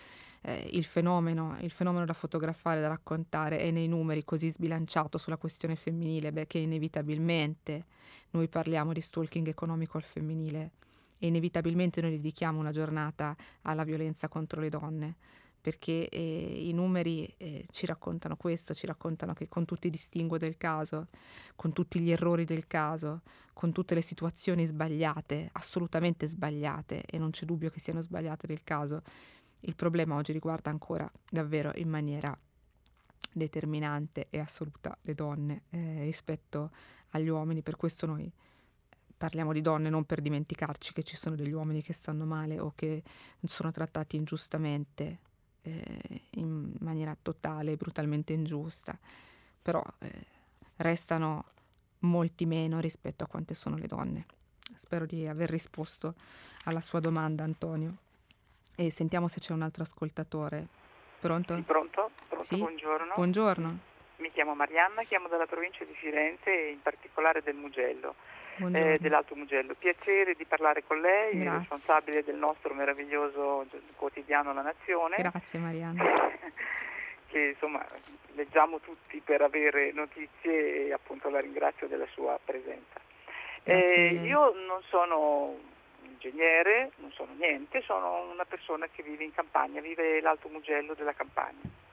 eh, il, fenomeno, il fenomeno da fotografare, da raccontare è nei numeri così sbilanciato sulla questione femminile beh, che inevitabilmente noi parliamo di stalking economico al femminile e inevitabilmente noi dedichiamo una giornata alla violenza contro le donne perché eh, i numeri eh, ci raccontano questo, ci raccontano che con tutti i distinguo del caso, con tutti gli errori del caso, con tutte le situazioni sbagliate, assolutamente sbagliate, e non c'è dubbio che siano sbagliate del caso, il problema oggi riguarda ancora davvero in maniera determinante e assoluta le donne eh, rispetto agli uomini, per questo noi parliamo di donne non per dimenticarci che ci sono degli uomini che stanno male o che sono trattati ingiustamente eh, in maniera totale e brutalmente ingiusta, però eh, restano molti meno rispetto a quante sono le donne. Spero di aver risposto alla sua domanda, Antonio. E sentiamo se c'è un altro ascoltatore. Pronto? Sì, pronto? pronto sì? Buongiorno. Buongiorno. Mi chiamo Marianna, chiamo dalla provincia di Firenze e in particolare del Mugello eh, dell'Alto Mugello. Piacere di parlare con lei, Grazie. responsabile del nostro meraviglioso quotidiano La Nazione. Grazie Marianna. che insomma leggiamo tutti per avere notizie e appunto la ringrazio della sua presenza. Eh, io non sono ingegnere, non sono niente, sono una persona che vive in campagna, vive l'Alto Mugello della campagna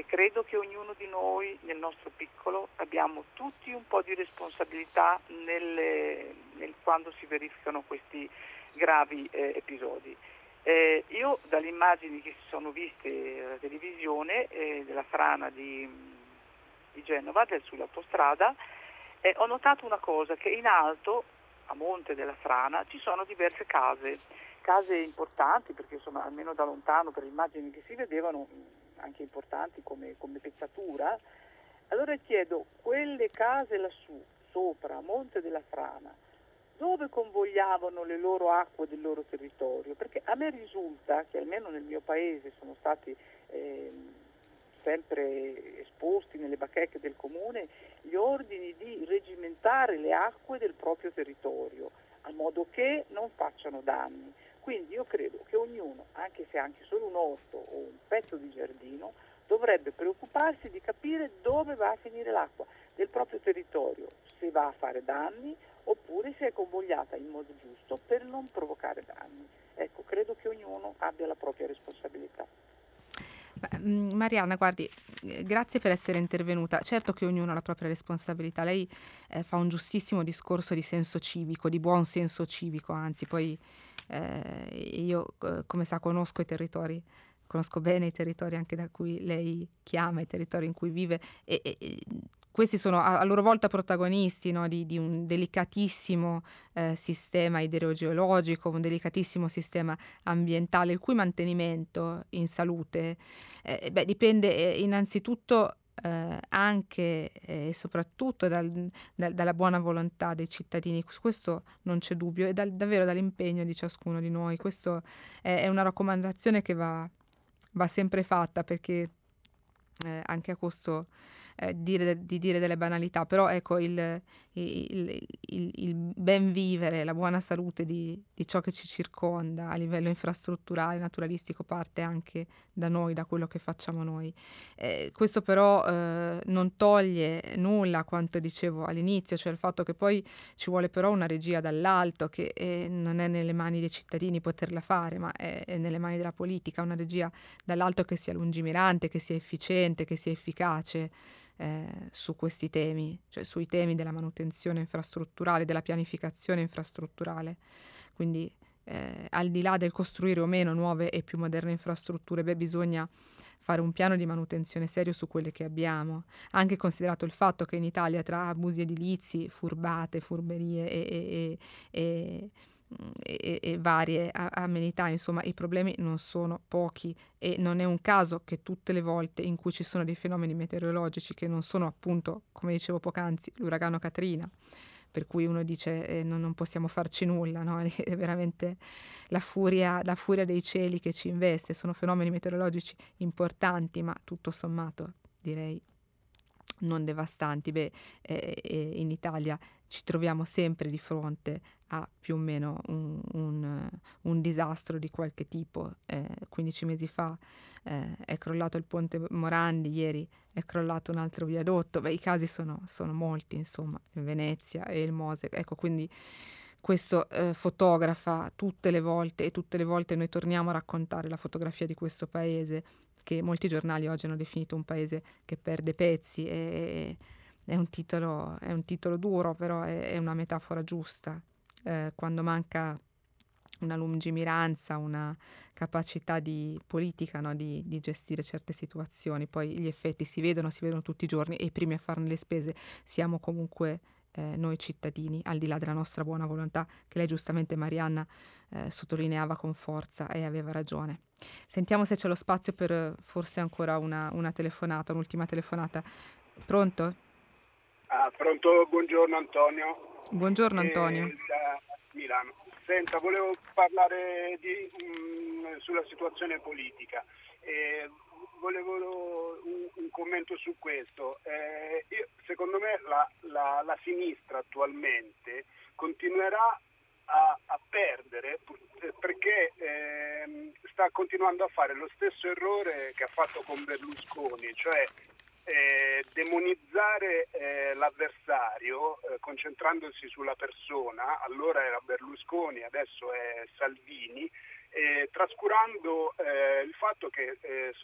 e credo che ognuno di noi nel nostro piccolo abbiamo tutti un po' di responsabilità nelle, nel, quando si verificano questi gravi eh, episodi. Eh, io dalle immagini che si sono viste alla televisione eh, della frana di, di Genova, del, sull'autostrada, eh, ho notato una cosa, che in alto, a monte della frana, ci sono diverse case, case importanti perché insomma almeno da lontano per le immagini che si vedevano anche importanti come, come pezzatura, allora chiedo, quelle case lassù, sopra, a Monte della Frana, dove convogliavano le loro acque del loro territorio? Perché a me risulta che almeno nel mio paese sono stati eh, sempre esposti nelle bacheche del comune gli ordini di regimentare le acque del proprio territorio, a modo che non facciano danni. Quindi io credo che ognuno, anche se anche solo un orto o un pezzo di giardino, dovrebbe preoccuparsi di capire dove va a finire l'acqua del proprio territorio, se va a fare danni oppure se è convogliata in modo giusto per non provocare danni. Ecco, credo che ognuno abbia la propria responsabilità. Mm, Marianna, guardi, eh, grazie per essere intervenuta. Certo che ognuno ha la propria responsabilità. Lei eh, fa un giustissimo discorso di senso civico, di buon senso civico, anzi, poi eh, io, eh, come sa, conosco i territori conosco bene i territori anche da cui lei chiama, i territori in cui vive e, e questi sono a, loro volta protagonisti no, di, di, un delicatissimo eh, sistema idrogeologico, un delicatissimo sistema ambientale, il cui mantenimento in salute eh, beh, dipende eh, innanzitutto eh, anche e soprattutto dal, dal, dalla buona volontà dei cittadini, su questo non c'è dubbio, e dal, davvero dall'impegno di ciascuno di noi. Questa è, è, una raccomandazione che va, va sempre fatta perché eh, anche a costo eh, dire, di dire delle banalità, però ecco il, il, il, il, ben vivere, la buona salute di, di, ciò che ci circonda a livello infrastrutturale, naturalistico parte anche da noi, da quello che facciamo noi. Eh, questo però eh, non toglie nulla a quanto dicevo all'inizio, cioè il fatto che poi ci vuole però una regia dall'alto che eh, non è nelle mani dei cittadini poterla fare, ma è, è nelle mani della politica, una regia dall'alto che sia lungimirante, che sia efficiente, che sia efficace eh, su questi temi, cioè sui temi della manutenzione infrastrutturale, della pianificazione infrastrutturale. Quindi eh, al di là del costruire o meno nuove e più moderne infrastrutture, beh, bisogna fare un piano di manutenzione serio su quelle che abbiamo, anche considerato il fatto che in Italia tra abusi edilizi, furbate, furberie e, e, e e, e, varie amenità, insomma i problemi non sono pochi e non è un caso che tutte le volte in cui ci sono dei fenomeni meteorologici che non sono appunto, come dicevo poc'anzi, l'uragano Katrina, per cui uno dice eh, non, non, possiamo farci nulla, no? è veramente la furia, la furia dei cieli che ci investe, sono fenomeni meteorologici importanti, ma tutto sommato direi non devastanti. Beh, eh, in Italia ci troviamo sempre di fronte a più o meno un, un, un disastro di qualche tipo. Eh, 15 mesi fa eh, è crollato il ponte Morandi, ieri è crollato un altro viadotto. Beh, i casi sono, sono molti, insomma, in Venezia e il Mose. Ecco, quindi questo eh, fotografa tutte le volte e tutte le volte noi torniamo a raccontare la fotografia di questo paese che molti giornali oggi hanno definito un paese che perde pezzi e, è un titolo, è un titolo duro, però è, è una metafora giusta. Eh, quando manca una lungimiranza, una capacità di politica no? di, di, gestire certe situazioni, poi gli effetti si vedono, si vedono tutti i giorni e i primi a farne le spese siamo comunque eh, noi cittadini, al di là della nostra buona volontà, che lei giustamente Marianna eh, sottolineava con forza e aveva ragione. Sentiamo se c'è lo spazio per forse ancora una, una telefonata, un'ultima telefonata. Pronto? Ah, pronto, buongiorno Antonio. Buongiorno Antonio. Eh, da Milano. Senta, volevo parlare di, mh, mm, sulla situazione politica. Eh, volevo un, un, commento su questo. Eh, io, secondo me la, la, la, sinistra attualmente continuerà a, a perdere perché eh, sta continuando a fare lo stesso errore che ha fatto con Berlusconi, cioè eh, demonizzare eh, l'avversario eh, concentrandosi sulla persona, allora era Berlusconi, adesso è Salvini, trascurando eh, il fatto che eh,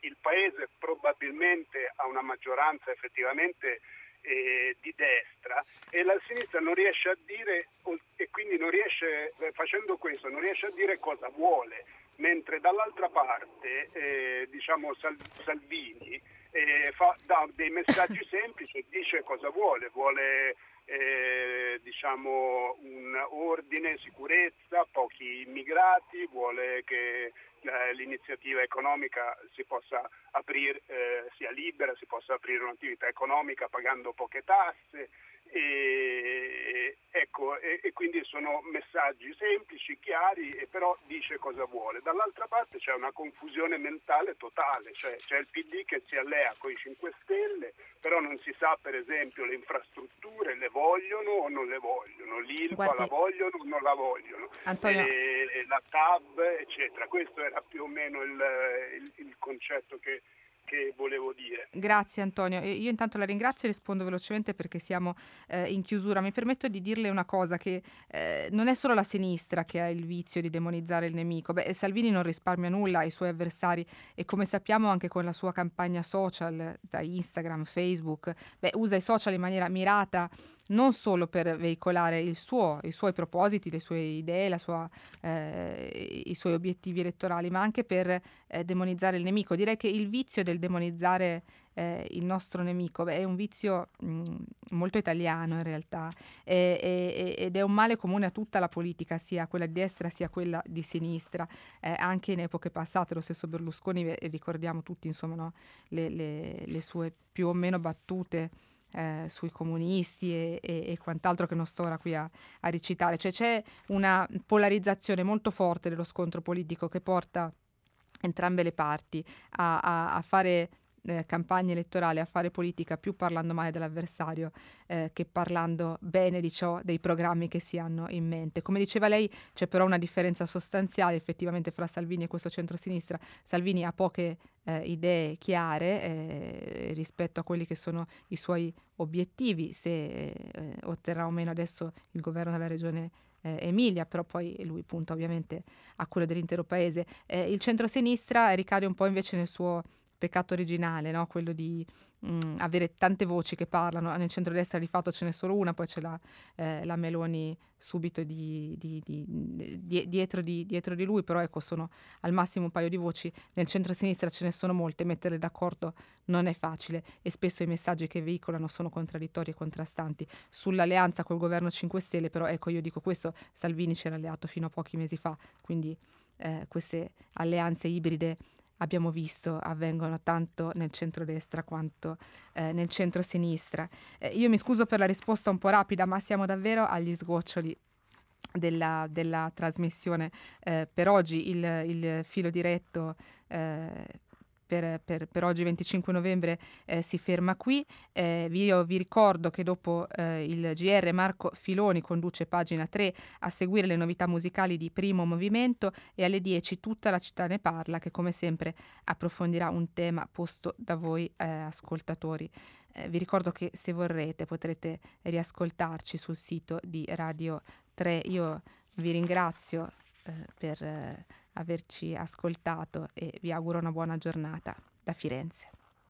il Paese probabilmente ha una maggioranza effettivamente eh, di destra e la sinistra non riesce a dire e quindi non riesce, facendo questo, non riesce a dire cosa vuole, mentre dall'altra parte diciamo Salvini eh, fa, dà dei messaggi semplici e dice cosa vuole, vuole eh, diciamo un ordine, sicurezza, pochi immigrati, vuole che eh, l'iniziativa economica si possa aprire, eh, sia libera, si possa aprire un'attività economica pagando poche tasse, e, ecco, e, e, quindi sono messaggi semplici, chiari, e però dice cosa vuole. Dall'altra parte c'è una confusione mentale totale, cioè c'è il PD che si allea con i 5 Stelle, però non si sa per esempio le infrastrutture le vogliono o non le vogliono, l'ILPA Guardi. la vogliono o non la vogliono, e, la TAB eccetera. Questo era più o meno il, il, il concetto che che volevo dire. Grazie Antonio. Io intanto la ringrazio e rispondo velocemente perché siamo eh, in chiusura. Mi permetto di dirle una cosa, che eh, non è solo la sinistra che ha il vizio di demonizzare il nemico. Beh, Salvini non risparmia nulla ai suoi avversari e come sappiamo anche con la sua campagna social, da Instagram, Facebook, beh, usa i social in maniera mirata non solo per veicolare suo, i suoi propositi, le sue idee, sua, eh, i suoi obiettivi elettorali, ma anche per eh, demonizzare il nemico. Direi che il vizio del demonizzare eh, il nostro nemico beh, è un vizio mh, molto italiano in realtà è, è, ed è un male comune a tutta la politica, sia quella di destra sia quella di sinistra, eh, anche in epoche passate. Lo stesso Berlusconi, ricordiamo tutti insomma, no, le, le, le sue più o meno battute eh, sui comunisti e, e, e, quant'altro che non sto ora qui a, a recitare. Cioè c'è una polarizzazione molto forte dello scontro politico che porta entrambe le parti a, a, a fare eh, campagna elettorale a fare politica più parlando male dell'avversario eh, che parlando bene di ciò, dei programmi che si hanno in mente. Come diceva lei, c'è però una differenza sostanziale effettivamente fra Salvini e questo centrosinistra. Salvini ha poche eh, idee chiare eh, rispetto a quelli che sono i suoi obiettivi, se eh, otterrà o meno adesso il governo della regione eh, Emilia, però poi lui punta ovviamente a quello dell'intero paese. Eh, il centrosinistra ricade un po' invece nel suo peccato originale, no? quello di mh, mm, avere tante voci che parlano. Nel centro-destra di fatto ce n'è solo una, poi c'è la, eh, la Meloni subito di, di, di, dietro, dietro, di, lui, però ecco sono al massimo un paio di voci. Nel centro-sinistra ce ne sono molte, metterle d'accordo non è facile e spesso i messaggi che veicolano sono contraddittori e contrastanti. Sull'alleanza col governo 5 Stelle, però ecco io dico questo, Salvini c'era alleato fino a pochi mesi fa, quindi eh, queste alleanze ibride abbiamo visto avvengono tanto nel centro-destra quanto eh, nel centro-sinistra. Eh, io mi scuso per la risposta un po' rapida, ma siamo davvero agli sgoccioli della, della trasmissione. Eh, per oggi il, il, filo diretto eh, per, per, per, oggi 25 novembre eh, si ferma qui. Eh, vi, vi ricordo che dopo eh, il GR Marco Filoni conduce pagina 3 a seguire le novità musicali di primo movimento e alle 10 tutta la città ne parla che come sempre approfondirà un tema posto da voi eh, ascoltatori. Eh, vi ricordo che se vorrete potrete riascoltarci sul sito di Radio 3. Io vi ringrazio eh, per averci ascoltato e vi auguro una buona giornata da Firenze.